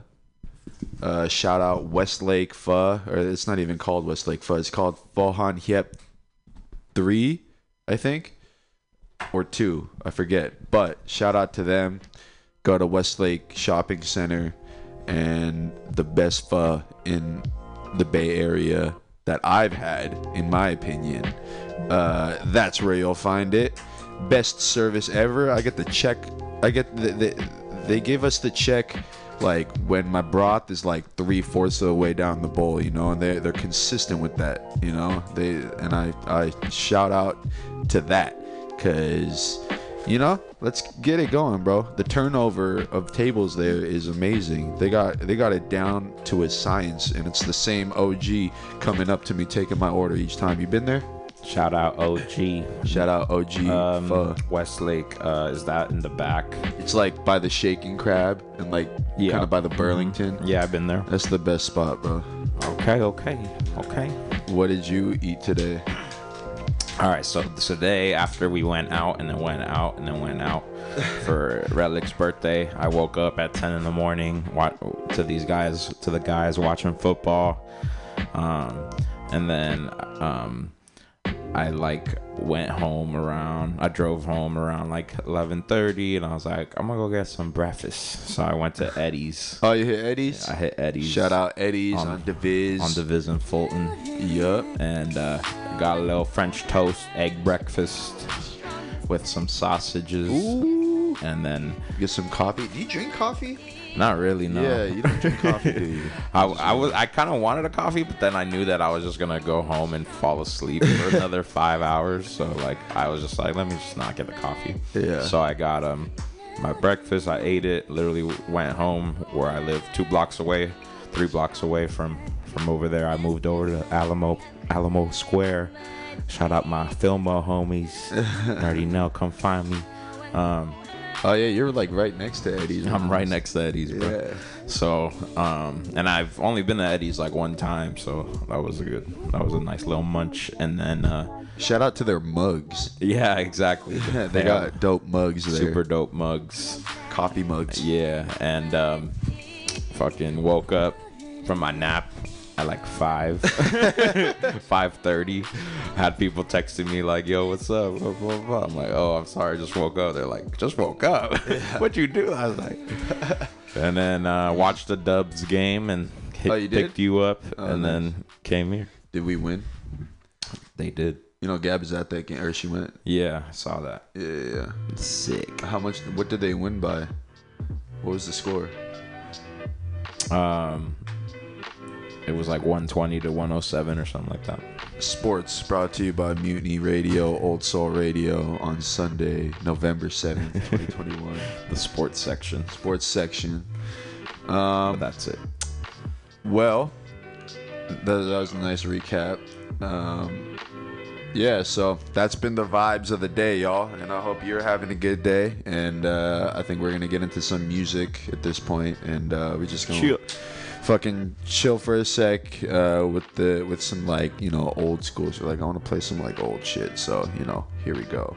[SPEAKER 7] Uh, shout out Westlake Pho, or it's not even called Westlake Pho. It's called Fohan Hiep Three, I think, or two. I forget. But shout out to them go to Westlake Shopping Center and the best pho in the Bay Area that I've had, in my opinion. Uh, that's where you'll find it. Best service ever. I get the check. I get the, the they give us the check like when my broth is like three fourths of the way down the bowl, you know, and they they're consistent with that, you know. They and I I shout out to that because you know let's get it going bro the turnover of tables there is amazing they got they got it down to a science and it's the same og coming up to me taking my order each time you been there
[SPEAKER 8] Shout out OG.
[SPEAKER 7] shout out og
[SPEAKER 8] Um. Westlake. Uh, is that in the back?
[SPEAKER 7] it's like by the shaking crab and like
[SPEAKER 8] Yeah.
[SPEAKER 7] kind of by the burlington
[SPEAKER 8] Yeah, I've been there.
[SPEAKER 7] that's the best spot bro
[SPEAKER 8] Okay, okay, okay.
[SPEAKER 7] what did you eat today
[SPEAKER 8] All right, so today after we went out and then went out and then went out for Relic's birthday, I woke up at 10 in the morning wa- to these guys to the guys watching football. Um and then um I like went home around I drove home around like 11:30 and I was like I'm to go get some breakfast. So I went to Eddie's.
[SPEAKER 7] oh you hit eddie's
[SPEAKER 8] I hit Eddie's.
[SPEAKER 7] shout out eddie's on,
[SPEAKER 8] On-
[SPEAKER 7] Deviz.
[SPEAKER 8] on Diviz in Fulton
[SPEAKER 7] yup
[SPEAKER 8] and uh, got a little French toast, egg breakfast with some sausages, and then
[SPEAKER 7] get some coffee do you drink coffee
[SPEAKER 8] not really no.
[SPEAKER 7] yeah you don't drink coffee do you
[SPEAKER 8] I, I was I kind of wanted a coffee, but then I knew that I was just gonna go home and fall asleep for another five hours. So like I was just like, let me just not get the coffee.
[SPEAKER 7] Yeah.
[SPEAKER 8] So I got um my breakfast. I ate it. Literally went home where I live, two blocks away, three blocks away from from over there. I moved over to Alamo Alamo Square. Shout out my Filmo homies. Already know, come find me. Um,
[SPEAKER 7] Oh yeah, you're like right next to Eddie's.
[SPEAKER 8] I'm right next to Eddie's, bro.
[SPEAKER 7] Yeah.
[SPEAKER 8] So, um, and I've only been to Eddie's like one time, so that was a good, that was a nice little munch. And then, uh,
[SPEAKER 7] Shout out to their mugs.
[SPEAKER 8] yeah, exactly.
[SPEAKER 7] they got dope mugs there.
[SPEAKER 8] super dope mugs.
[SPEAKER 7] coffee mugs.
[SPEAKER 8] Yeah, and um, fucking woke up from my nap at like five, five thirty. Had people texting me like, "Yo, what's up?" Blah, blah, blah. I'm like, "Oh, I'm sorry, I just woke up." They're like, "Just woke up? What'd you do?" I was like, and then uh, watched the Dubs game and hit,
[SPEAKER 7] Oh, you
[SPEAKER 8] picked you up,
[SPEAKER 7] Oh,
[SPEAKER 8] and
[SPEAKER 7] nice.
[SPEAKER 8] then came here.
[SPEAKER 7] Did we win?
[SPEAKER 8] They did.
[SPEAKER 7] You know, Gab is at that game, or she went.
[SPEAKER 8] Yeah, I saw that.
[SPEAKER 7] Yeah, yeah, yeah.
[SPEAKER 8] Sick.
[SPEAKER 7] How much? What did they win by? What was the score?
[SPEAKER 8] Um, it was like 120 to 107 or something like that.
[SPEAKER 7] Sports brought to you by Mutiny Radio, Old Soul Radio on Sunday, November 7th, 2021.
[SPEAKER 8] The sports section.
[SPEAKER 7] Sports section. Um,
[SPEAKER 8] that's it.
[SPEAKER 7] well, that, that was a nice recap. Um, yeah, so that's been the vibes of the day, y'all. And I hope you're having a good day. And uh, I think we're going to get into some music at this point, And uh, we're just going to
[SPEAKER 8] Chill.
[SPEAKER 7] Fucking chill for a sec uh, with the with some like you know old school. So like I want to play some like old shit. So you know here we go.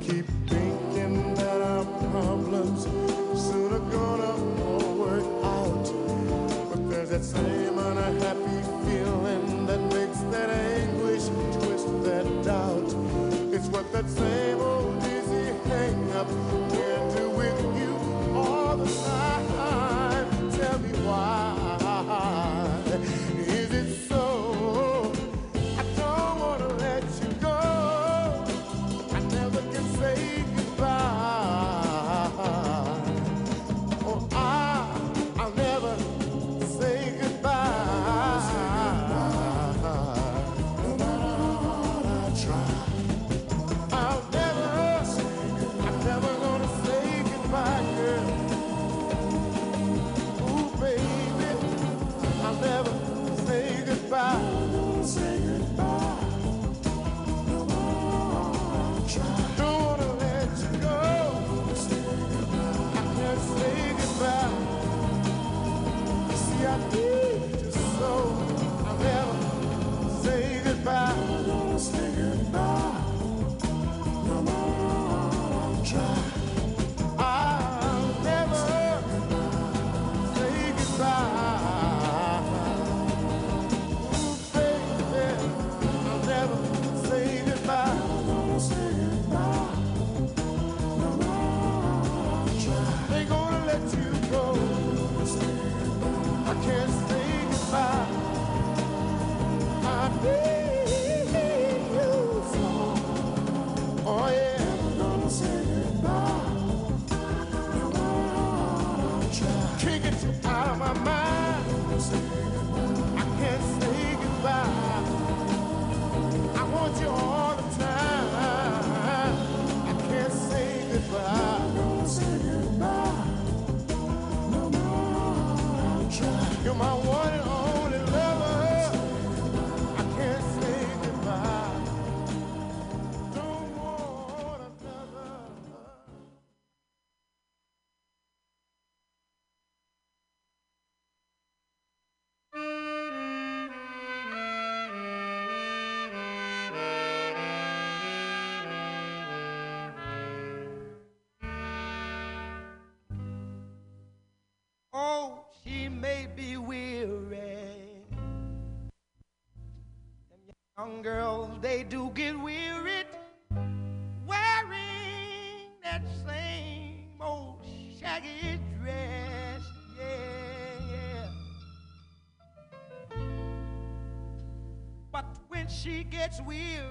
[SPEAKER 9] Keep
[SPEAKER 10] some girls, they do get weary wearing that same old
[SPEAKER 11] shaggy dress. Yeah, yeah. But when she gets weary,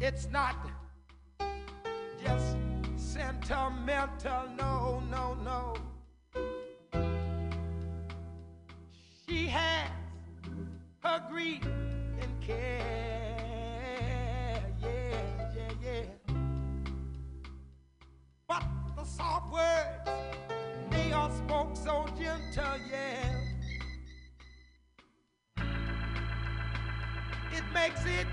[SPEAKER 11] It's not just sentimental, no, no, no. She has her grief and care, yeah, yeah, yeah. But the soft words, they are spoke so gentle, yeah. It makes
[SPEAKER 9] it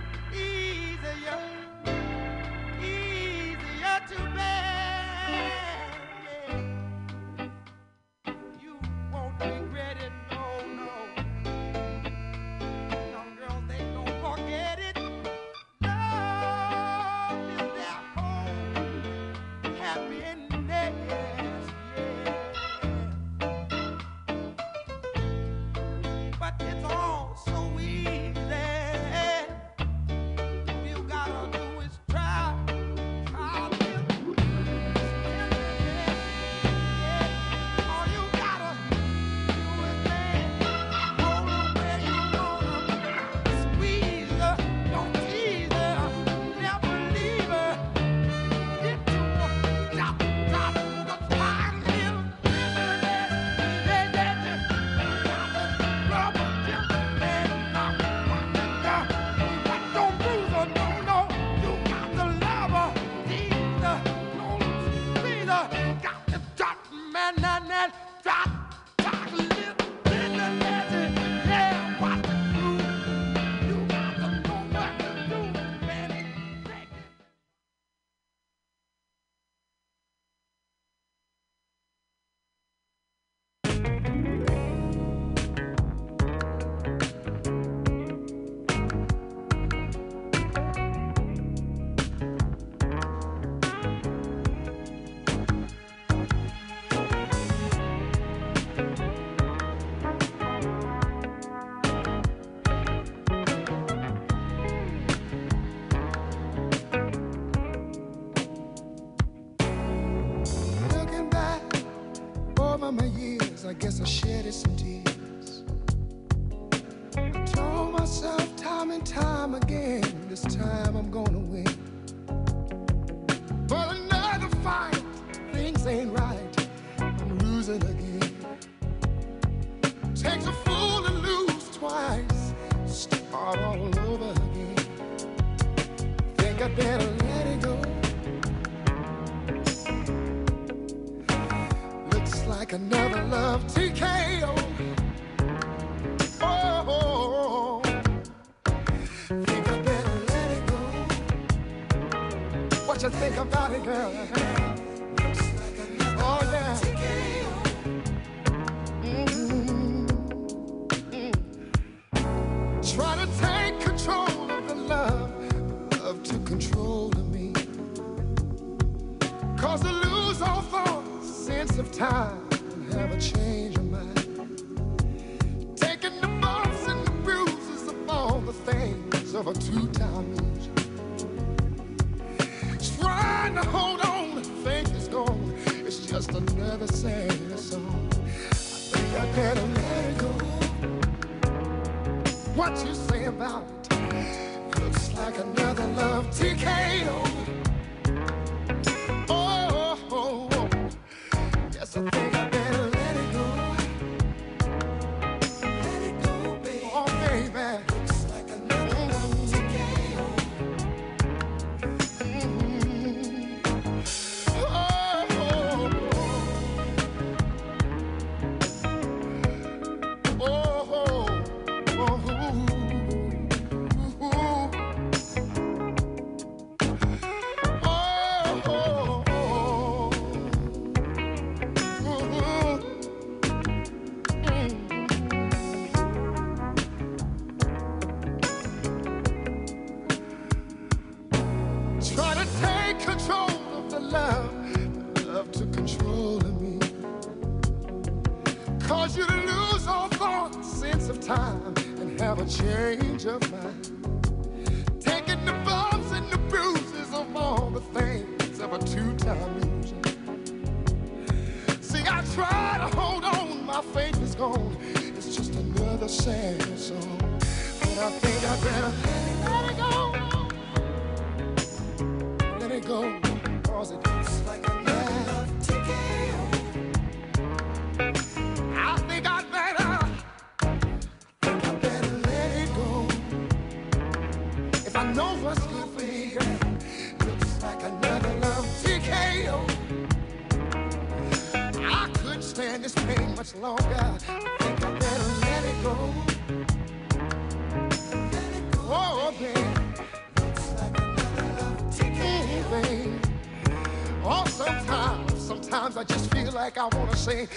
[SPEAKER 9] What you say about it looks like another love TKO. Like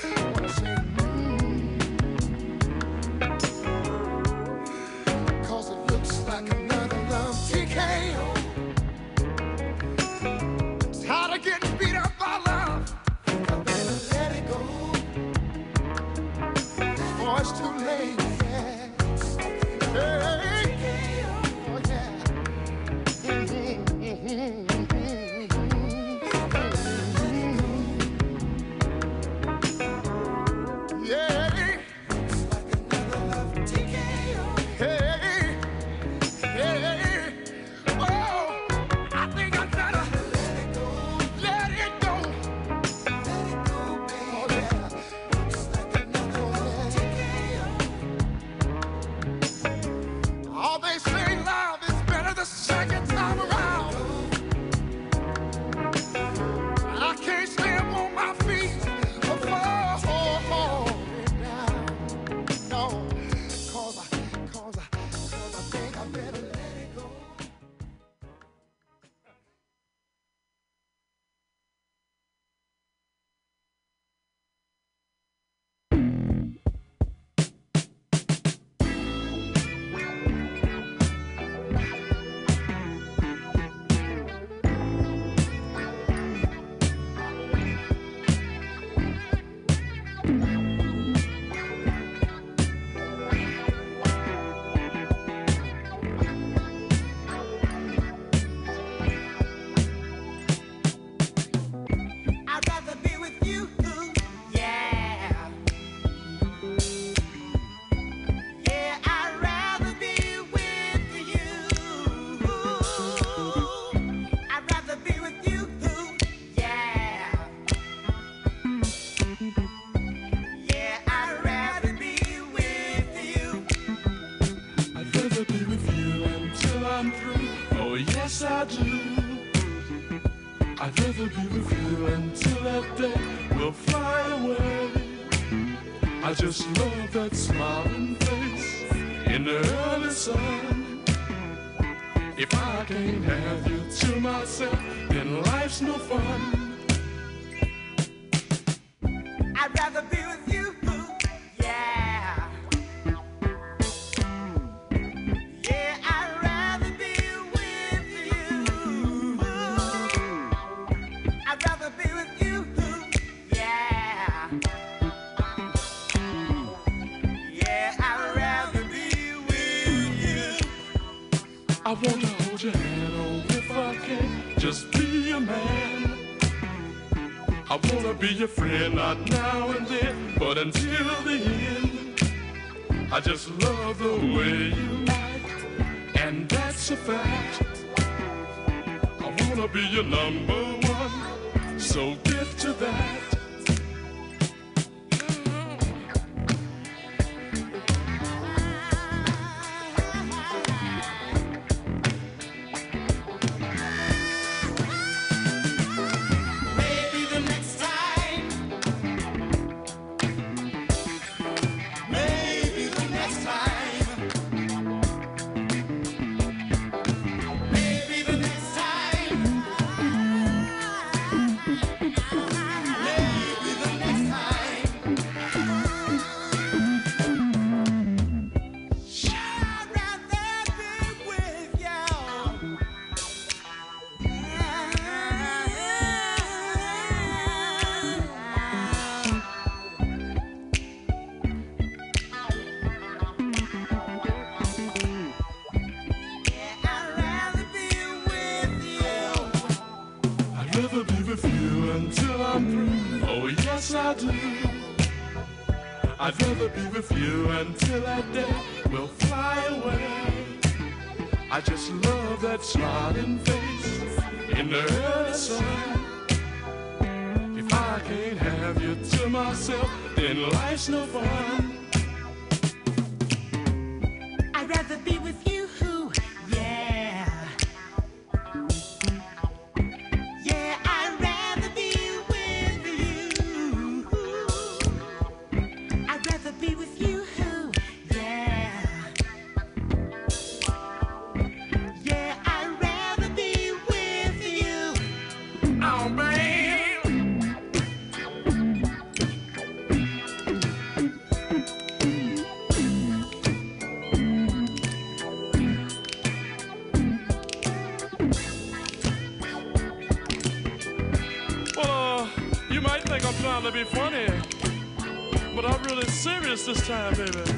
[SPEAKER 12] serious this time, baby.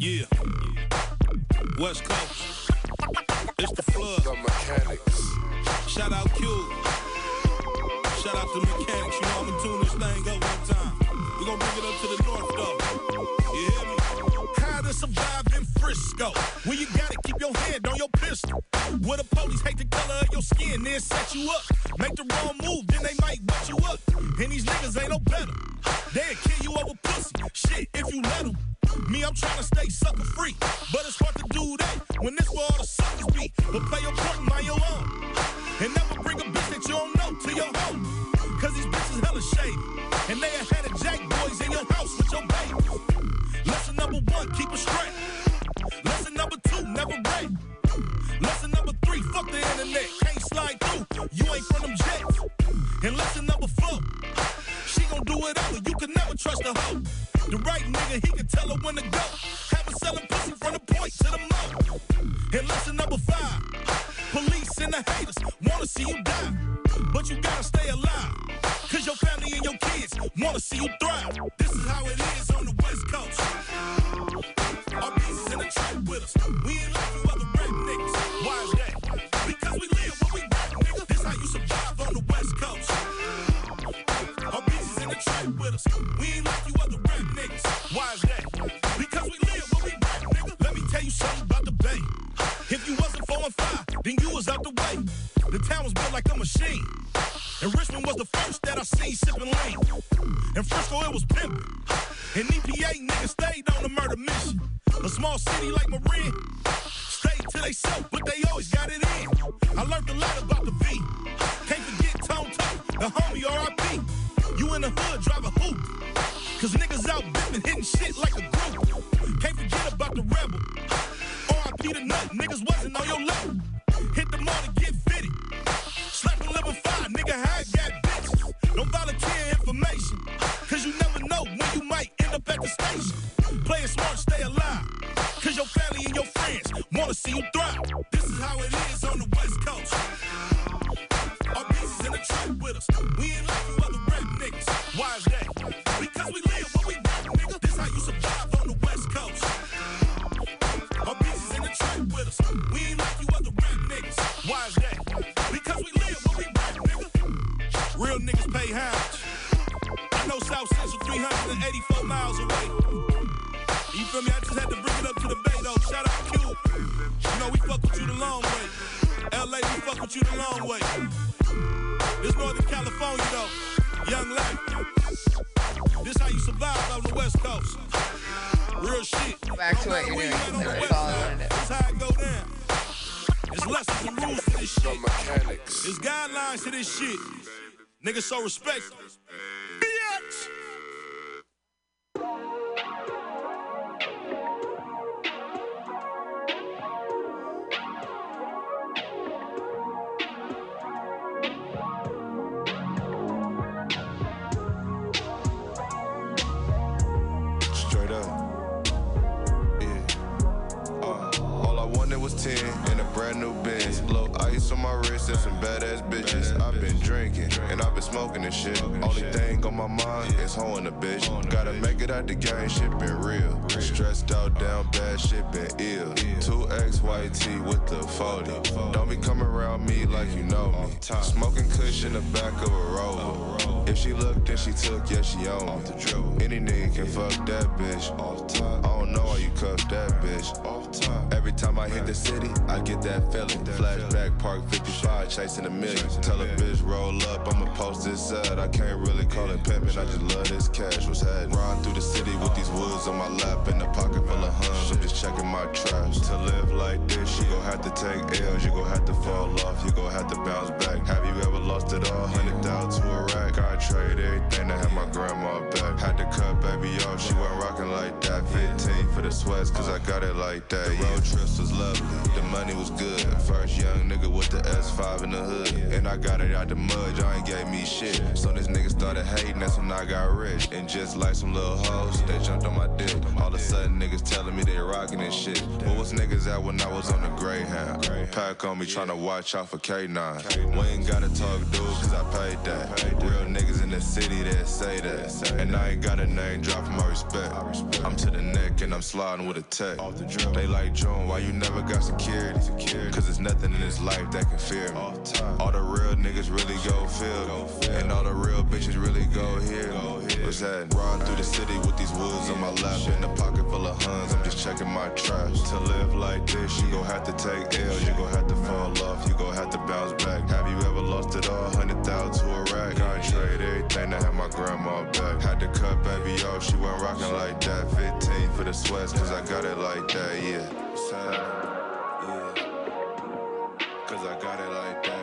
[SPEAKER 13] Yeah. West Coast. It's the flood. The mechanics. Shout out Q. Shout out to mechanics. You know I'ma tune this thing up one time. We gonna bring it up to the north though. You hear me? How to survive in Frisco? When you gotta keep your hand on your pistol. Where the police hate the color of your skin, then set you up. Make the wrong move, then they might wet you up. And these niggas ain't no better. They'll kill you over pussy. Shit, if you let 'em. Me, I'm trying to stay sucker free. But it's hard to do that when this where all the suckers be. But play your part mind your own. And never bring a bitch that you don't know to your home. Cause these bitches hella shady. And they had a jack boys in your house with your baby. Lesson number one, keep it straight. Lesson number two, never break. Lesson number three, fuck the internet. Can't slide through. You ain't from them jets. And lesson number four, she gon' do it whatever. You can never trust a hoe. The right nigga, he can tell her when to go. Have her selling pussy from the point to the mouth. And lesson number five, police and the haters wanna see you die. But you gotta stay alive. Cause your family and your kids wanna see you thrive. This is how it is on the West Coast. Our pieces in the trap with us. We ain't like you other rap niggas. Why is that? Because we live where we rap, nigga. This is how you survive on the West Coast. Our pieces in the trap with us. We ain't like you other Why is that? Because we live where we rap, nigga. Let me tell you something about the Bay. If you wasn't 4 and 5, then you was out the way. The town was built like a machine. And Richmond was the first that I seen sipping lean. And Frisco, it was pimping. And EPA niggas stayed on the murder mission. A small city like Marin, stayed to they self, but they always got it in. I learned a lot about the V. Can't forget Tone Tone, the homie RIP. You in the hood, drive a hoop. Cause niggas out bipping, hitting shit like a group. Can't forget about the rebel. RIP the nut, niggas wasn't on your level. Hit the mall to get fitted. Slap a fire, nigga, how I got bitches. Don't volunteer information. Cause you never know when you might end up at the station. Play it smart, stay alive. Cause your family and your friends wanna see you thrive. This is how it is on the West Coast. Our pieces in the trap with us. We ain't like you other rap niggas. Why is that? We ain't like you other rap niggas. Why is that? Because we live where we rap, nigga. Real niggas pay homage. I know South Central 384 miles away. You feel me? I just had to bring it up to the bay though. Shout out to Q. You know we fuck with you the long way. LA, we fuck with you the long way. This Northern California though. Young life. This how you survive on the West Coast. Real shit.
[SPEAKER 14] Back to what you're doing. That's all I wanted to do.
[SPEAKER 13] That's how it go down. There's lessons and rules to this shit. There's guidelines to this shit. Niggas so respectful. Bitch!
[SPEAKER 15] This shit. Only thing on my mind is hoeing a bitch. Gotta make it out the game, shit been real. Stressed out, down bad, shit been ill. 2XYT with the 40. Don't be coming around me like you know me. Smoking kush in the back of a rover. If she looked, then she took, yeah, she own me. Any nigga can fuck that bitch. Off top. I don't know why you cuff that bitch. Off top. Every time I hit the city, I get that feeling. Flashback Park 55, chasing a million. Tell a bitch roll up, I'ma post this out. I can't really call it pimpin', I just love this cash. What's happening? Ride through the city with these woods on my lap in a pocket full of huns. I'm just checking my traps. To live like this, you gon' have to take L's, you gon' have to fall off, you gon' have to bounce back. Have you ever lost it all? Hundred Hundred thousand to a rack. I trade everything to have my grandma back. Had to cut baby off, she wasn't rocking like that. 15 for the sweats, cause I got it like that. The road trips was lovely, the money was good. First young nigga with the S5 in the hood. And I got it out the mud, y'all ain't gave me shit. So this nigga started hating, that's when I got rich. And just like some little hoes, they jumped on my dick. All of a sudden niggas telling me they rocking and shit. What was niggas at when I was on the Greyhound? Pack on me trying to watch out for K9. We ain't gotta talk, dude, cause I paid that. Real niggas in the city that say that. And I ain't got a name drop for my respect. I'm to the neck and I'm sliding with a tech. They like Joan, why you never got security? Cause there's nothing in this life that can fear me. All the real niggas really go feel me. And all the real bitches really go here. What's that? Ride through the city with these woods on my lap. In a pocket full of huns, I'm just checking my trash. To live like this, you gon' have to take L's. You gon' have to fall off, you gon' have to bounce back. Have you ever lost it all? Hundred thousand to a. I trade everything to have my grandma back. Had to cut baby off, she wasn't rocking like that. 15 for the sweats, cause I got it like that. Yeah. Cause I got it like that,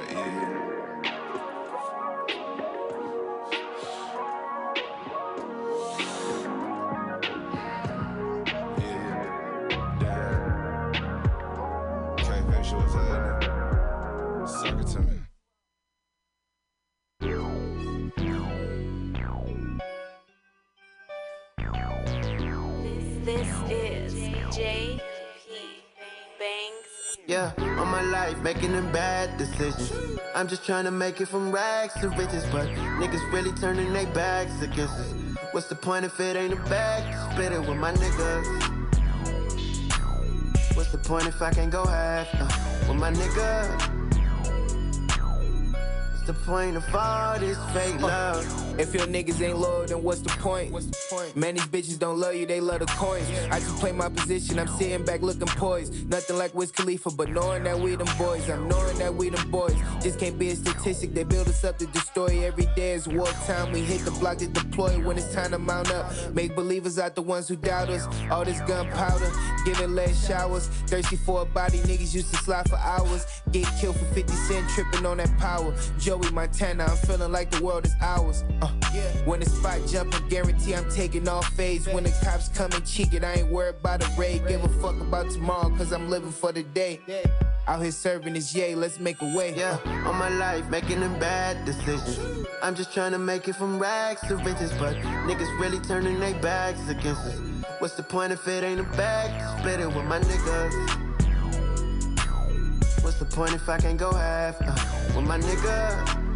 [SPEAKER 15] Yeah,
[SPEAKER 16] on my life, making them bad decisions. I'm just trying to make it from rags to riches, but niggas really turning their backs against us. What's the point if it ain't a bag? Split it with my niggas. What's the point if I can't go half uh, with my nigga? The point of all this fake love?
[SPEAKER 17] If your niggas ain't loyal, then what's the point? What's the point? Man, these bitches don't love you, they love the coins. I just play my position, I'm sitting back looking poised. Nothing like Wiz Khalifa, but knowing that we them boys, I'm knowing that we them boys. Just can't be a statistic, they build us up to destroy every day. It's wartime, we hit the block to deploy when it's time to mount up. Make believers out the ones who doubt us. All this gunpowder, giving less showers. Thirsty for a body, niggas used to slide for hours. Get killed for 50 cent, tripping on that power. Tony Montana, I'm feeling like the world is ours. Uh, When the spot jumping, guarantee I'm taking off phase. When the cops come and cheek it, I ain't worried about a raid. Give a fuck about tomorrow, cause I'm living for the day. Out here serving is yay, let's make a way.
[SPEAKER 16] Yeah, on my life, making them bad decisions. I'm just trying to make it from rags to riches, but niggas really turning their backs against us. What's the point if it ain't a bag? Split it with my niggas. What's the point if I can't go half uh, with my nigga?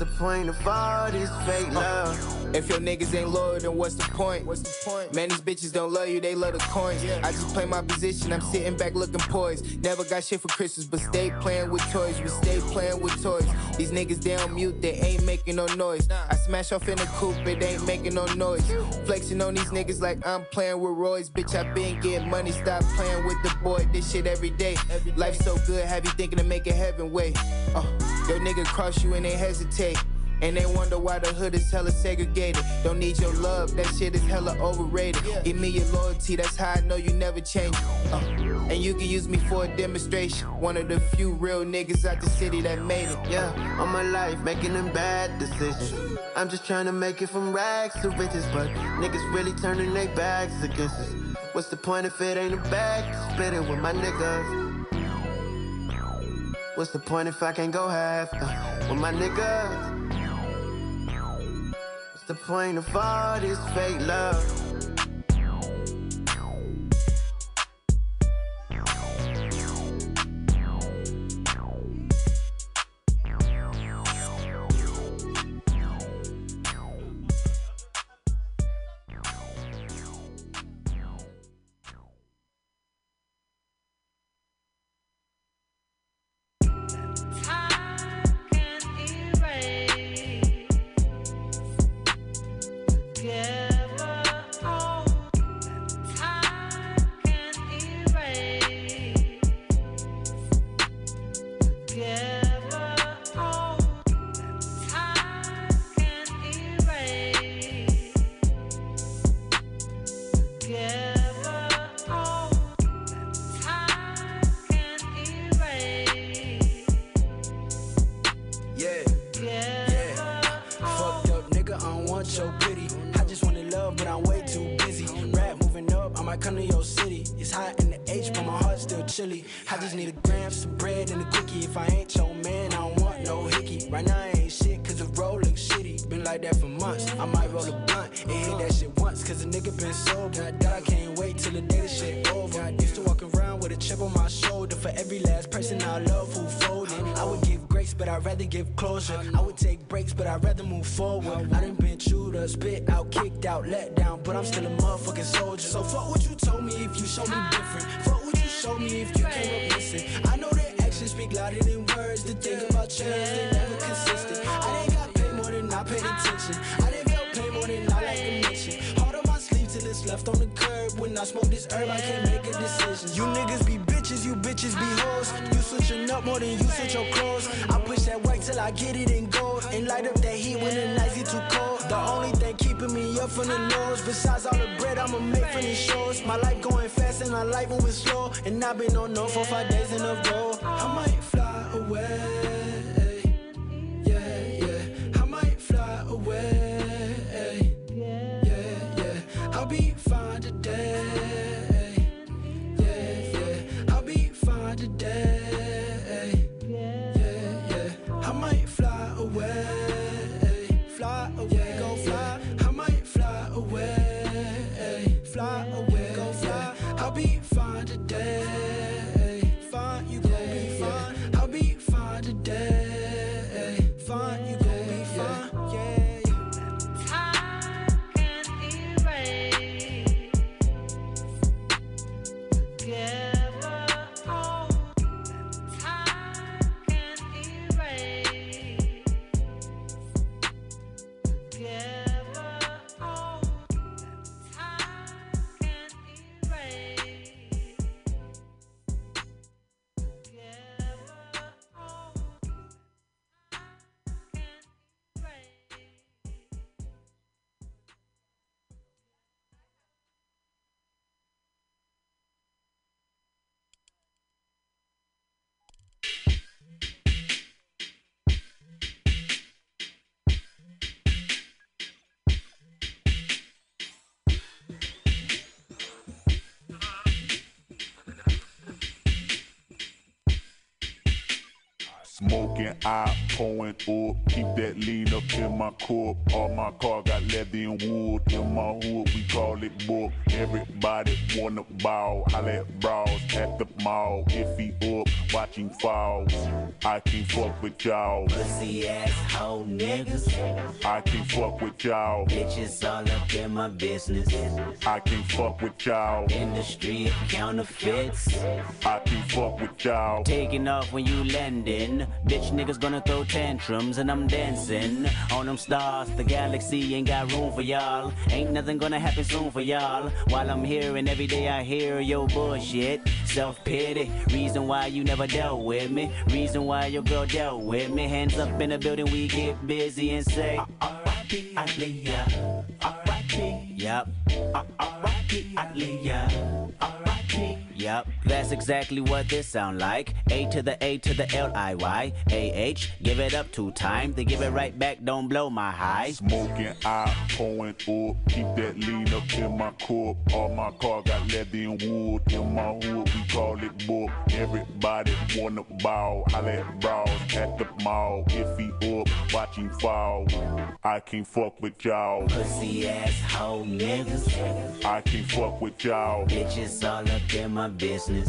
[SPEAKER 16] The point of all this fake uh. love?
[SPEAKER 17] If your niggas ain't loyal, then what's the point? What's the point? Man, these bitches don't love you, they love the coins. I just play my position, I'm sitting back looking poised. Never got shit for Christmas, but stay playing with toys. We stay playing with toys. These niggas, they on mute, they ain't making no noise. I smash off in the coupe, it ain't making no noise. Flexing on these niggas like I'm playing with Roy's. Bitch, I been getting money, stop playing with the boy. This shit every day. Life so good, have you thinking of making heaven way. Oh, your nigga cross you and they hesitate. And they wonder why the hood is hella segregated. Don't need your love, that shit is hella overrated. Give me your loyalty, that's how I know you never change. Uh, and you can use me for a demonstration. One of the few real niggas out the city that made it.
[SPEAKER 16] Yeah, on my life, making them bad decisions. I'm just trying to make it from rags to riches, but niggas really turning their backs against us. What's the point if it ain't a bag? Split it with my niggas. What's the point if I can't go half uh, with my niggas? What's the point of all this fake love?
[SPEAKER 18] But I'm still a My life going fast and I like moving slow. And I've been on no for five days in a row.
[SPEAKER 19] Smoking, I pouring up. Keep that lean up in my cup. All my car got leather and wood. In my hood, we call it book. Everybody wanna ball. I let brawls at the mall. If he up, watch him fall. I can fuck with y'all.
[SPEAKER 20] Pussy ass hoe niggas.
[SPEAKER 19] I can fuck with y'all.
[SPEAKER 20] Bitches all up in my business.
[SPEAKER 19] I can fuck with y'all.
[SPEAKER 20] Industry of counterfeits.
[SPEAKER 19] I can fuck with y'all.
[SPEAKER 20] Taking off when you landing. Bitch niggas gonna throw tantrums and I'm dancing on them stars. The galaxy ain't got room for y'all. Ain't nothing gonna happen soon for y'all. While I'm here and every day I hear your bullshit. Self pity. Reason why you never dealt with me. Reason why your girl dealt with me. Hands up in the building, we get busy and say, R.I.P. Aaliyah. R.I.P. Yup. R.I.P. Aaliyah. R.I.P. Yup, that's exactly what this sound like. A to the A to the L I Y A H. Give it up two times, then give it right back. Don't blow my high.
[SPEAKER 19] Smoking, I pouring up. Keep that lean up in my cup. All my car got leather and wood. In my hood, we call it book. Everybody wanna ball. I let brawls at the mall. If he up, watch him fall. I can fuck with y'all.
[SPEAKER 20] Pussy ass hoe niggas.
[SPEAKER 19] I can fuck with y'all.
[SPEAKER 20] Bitches all up in my business.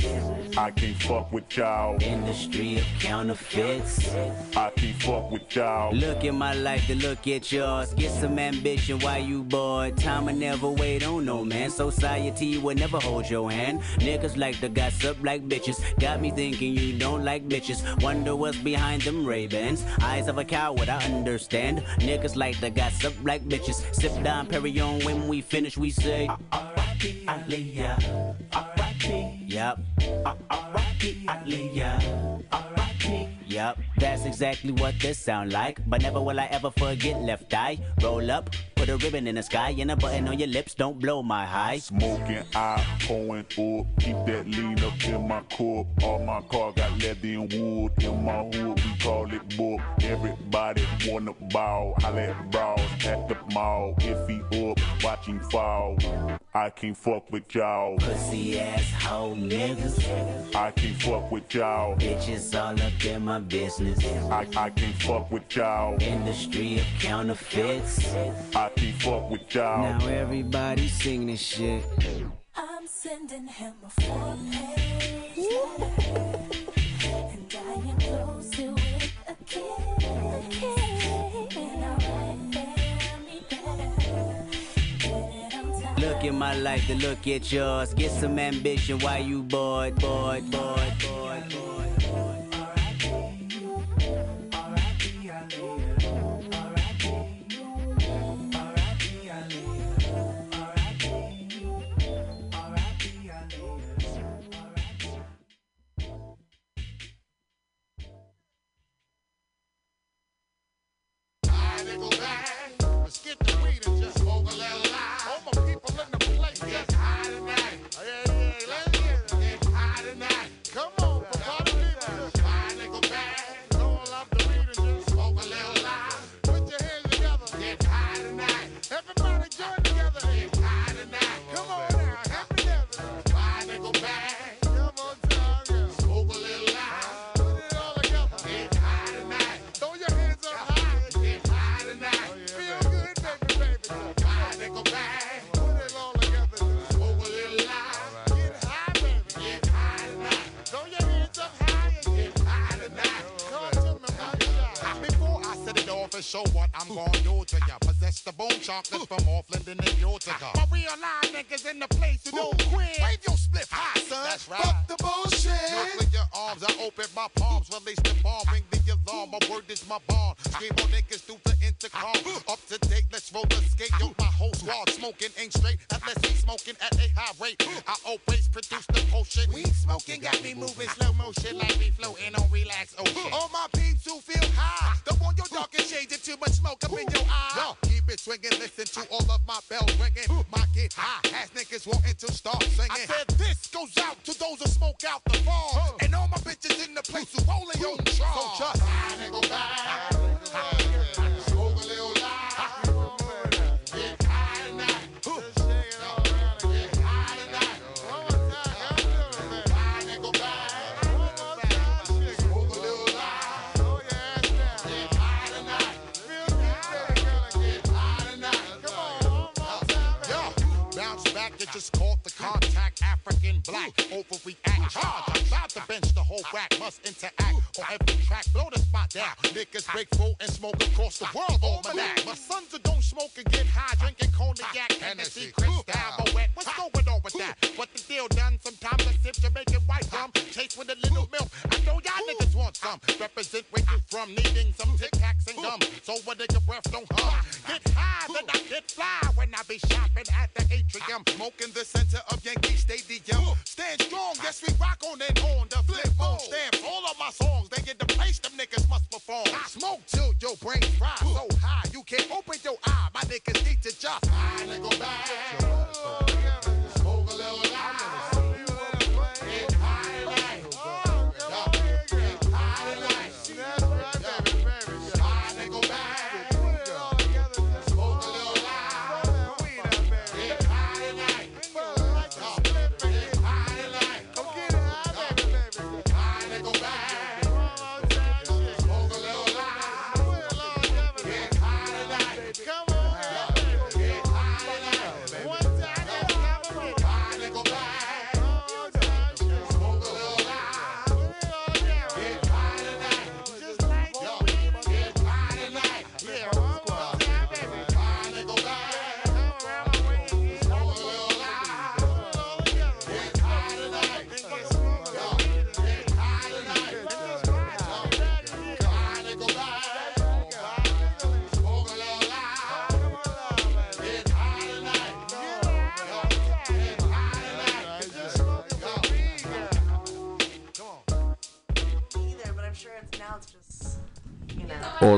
[SPEAKER 19] I can't fuck with y'all.
[SPEAKER 20] Industry of counterfeits.
[SPEAKER 19] I can't fuck with y'all.
[SPEAKER 20] Look at my life to look at yours. Get some ambition while you bored. Time will never wait on no man. Society will never hold your hand. Niggas like to gossip like bitches. Got me thinking you don't like bitches. Wonder what's behind them Ray-Bans. Eyes of a coward, I understand. Niggas like to gossip like bitches. Sip down Perignon when we finish, we say. R.I.P. Aaliyah. Yup. R.I.P. R.I.P. Yup, that's exactly what this sound like. But never will I ever forget left eye. Roll up, put a ribbon in the sky, and a button on your lips. Don't blow my high.
[SPEAKER 19] Smoking, I pouring up. Keep that lean up in my cup. All my car got leather and wood. In my hood, we call it book. Everybody wanna ball. I let brawls at the mall. If he up, watch him fall. I can't fuck with y'all.
[SPEAKER 20] Pussy ass hoe niggas.
[SPEAKER 19] I can't fuck with y'all.
[SPEAKER 20] Bitches all up in my business.
[SPEAKER 19] I, I can't fuck with y'all.
[SPEAKER 20] Industry of counterfeits.
[SPEAKER 19] I keep fuck with y'all.
[SPEAKER 20] Now everybody sing this shit.
[SPEAKER 21] I'm sending him a four page
[SPEAKER 22] Look at my life to look at yours. Get some ambition. Why you bored, bored, bored, bored, bored?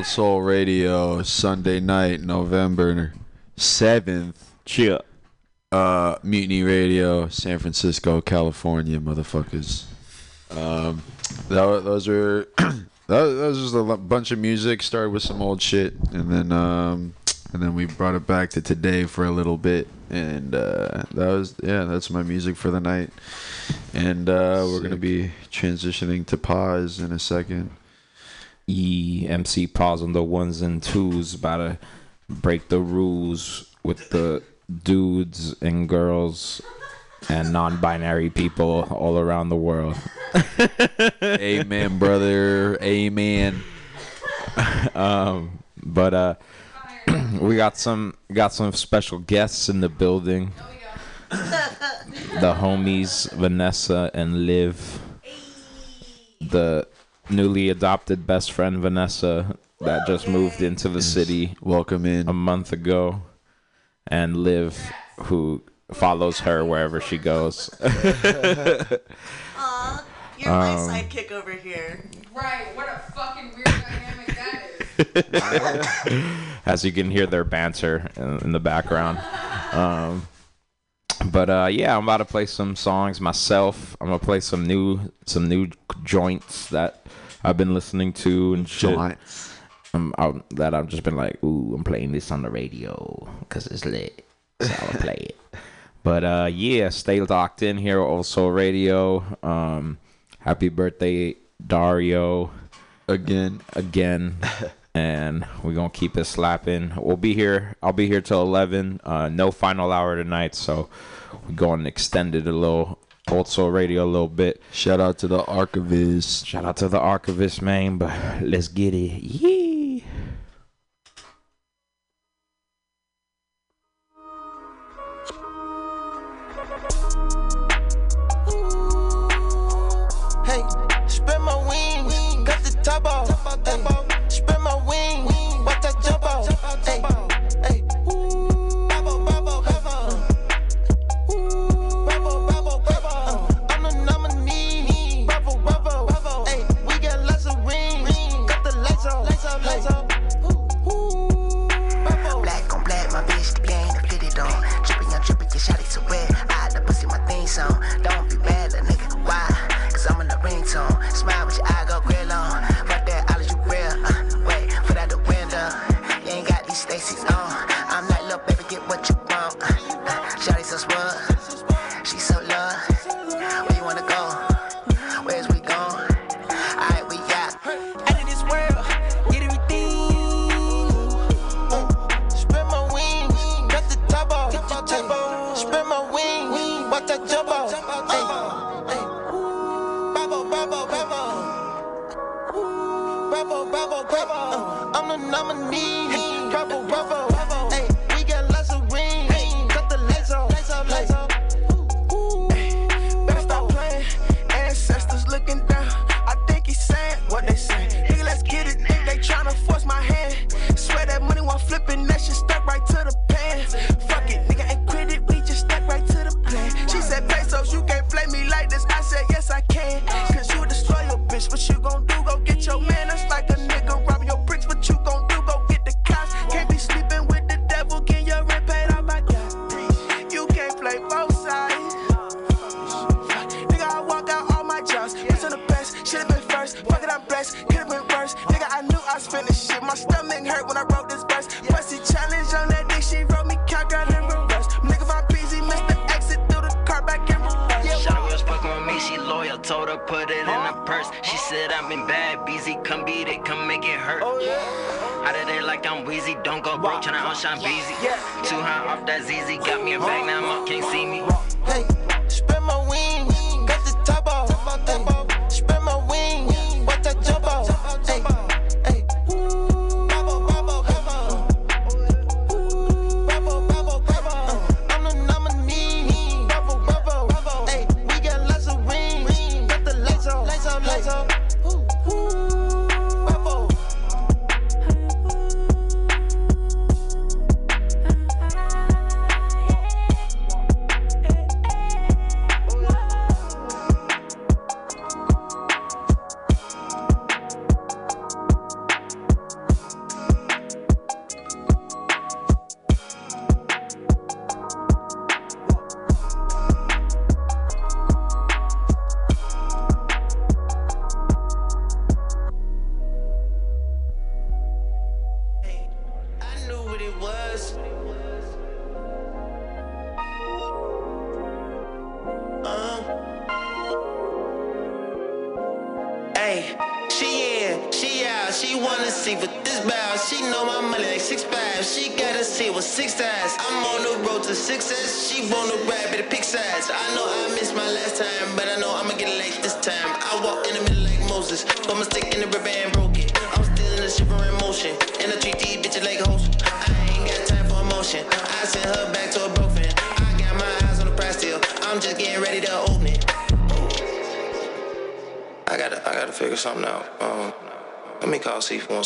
[SPEAKER 7] Old Soul Radio Sunday night, November seventh.
[SPEAKER 8] Cheer.
[SPEAKER 7] Uh, Mutiny Radio, San Francisco, California, motherfuckers. Um, that, those that, was just a bunch of music. Started with some old shit, and then um, and then we brought it back to today for a little bit and uh, that was yeah that's my music for the night and uh, we're gonna be transitioning to pause in a second
[SPEAKER 8] EMC pause on the ones and twos, about to break the rules with the dudes and girls and non-binary people all around the world.
[SPEAKER 7] Amen, brother. Amen.
[SPEAKER 23] um, but uh, we got some got some special guests in the building. the homies Vanessa and Liv. The newly adopted best friend Vanessa that just moved into the city
[SPEAKER 7] Welcome in.
[SPEAKER 23] a month ago, and Liv, who follows her wherever she goes.
[SPEAKER 8] Aw, you're my
[SPEAKER 23] um,
[SPEAKER 8] sidekick over here.
[SPEAKER 24] Right, what a fucking weird dynamic that is.
[SPEAKER 23] as you can hear their banter in, in the background. Um, but uh, yeah, I'm about to play some songs myself. I'm gonna play some new some new joints that I've been listening to and shit. Joints. Um, I, that I've just been like, ooh, I'm playing this on the radio because it's lit, so I'll play it. But uh, yeah, stay locked in here. Also, radio. Um, happy birthday, Dario.
[SPEAKER 7] Again,
[SPEAKER 23] again. and we're gonna keep it slapping. We'll be here. I'll be here till eleven. Uh, no final hour tonight, so we're going extended a little also radio a little bit.
[SPEAKER 7] Shout out to the archivist.
[SPEAKER 23] Shout out to the archivist, man. But let's get it. Yeah.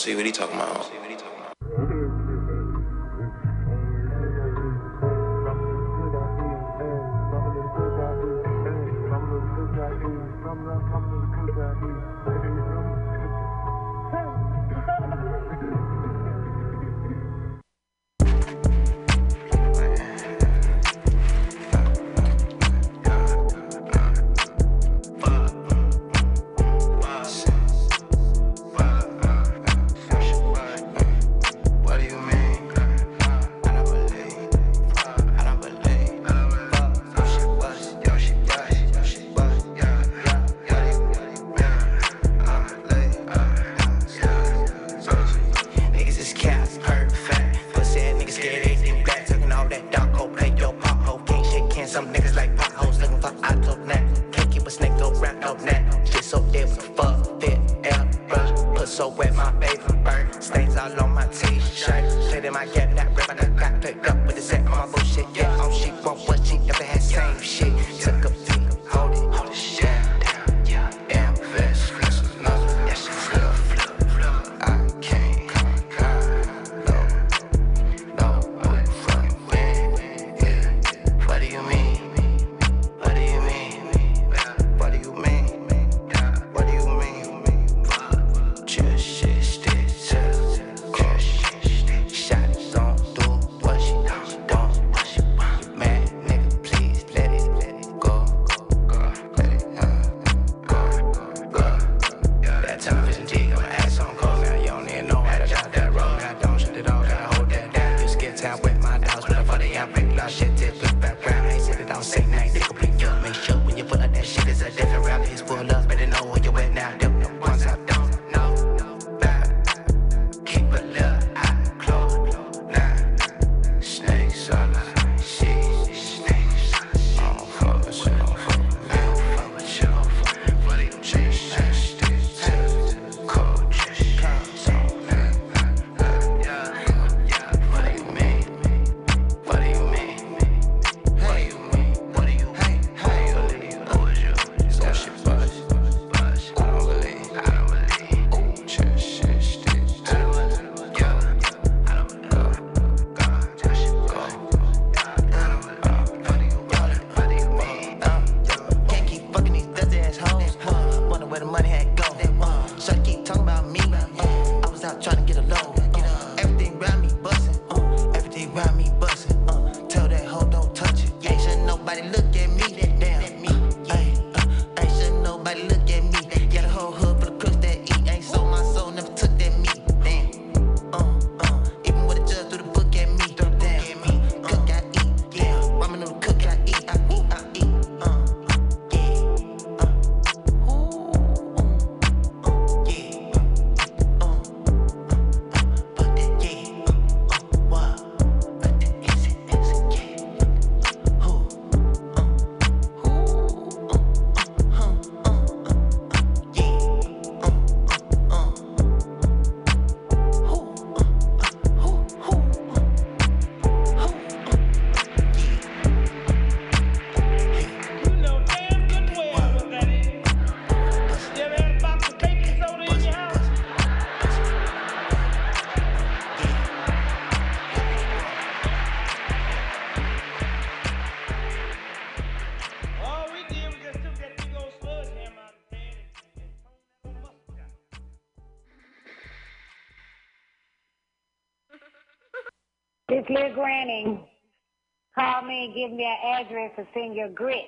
[SPEAKER 25] see
[SPEAKER 26] what
[SPEAKER 11] he talking about. yeah. Not reppin', I got picked up with the set on my bullshit, yeah. All she want was she never had same shit. To
[SPEAKER 10] seeing your
[SPEAKER 27] grit.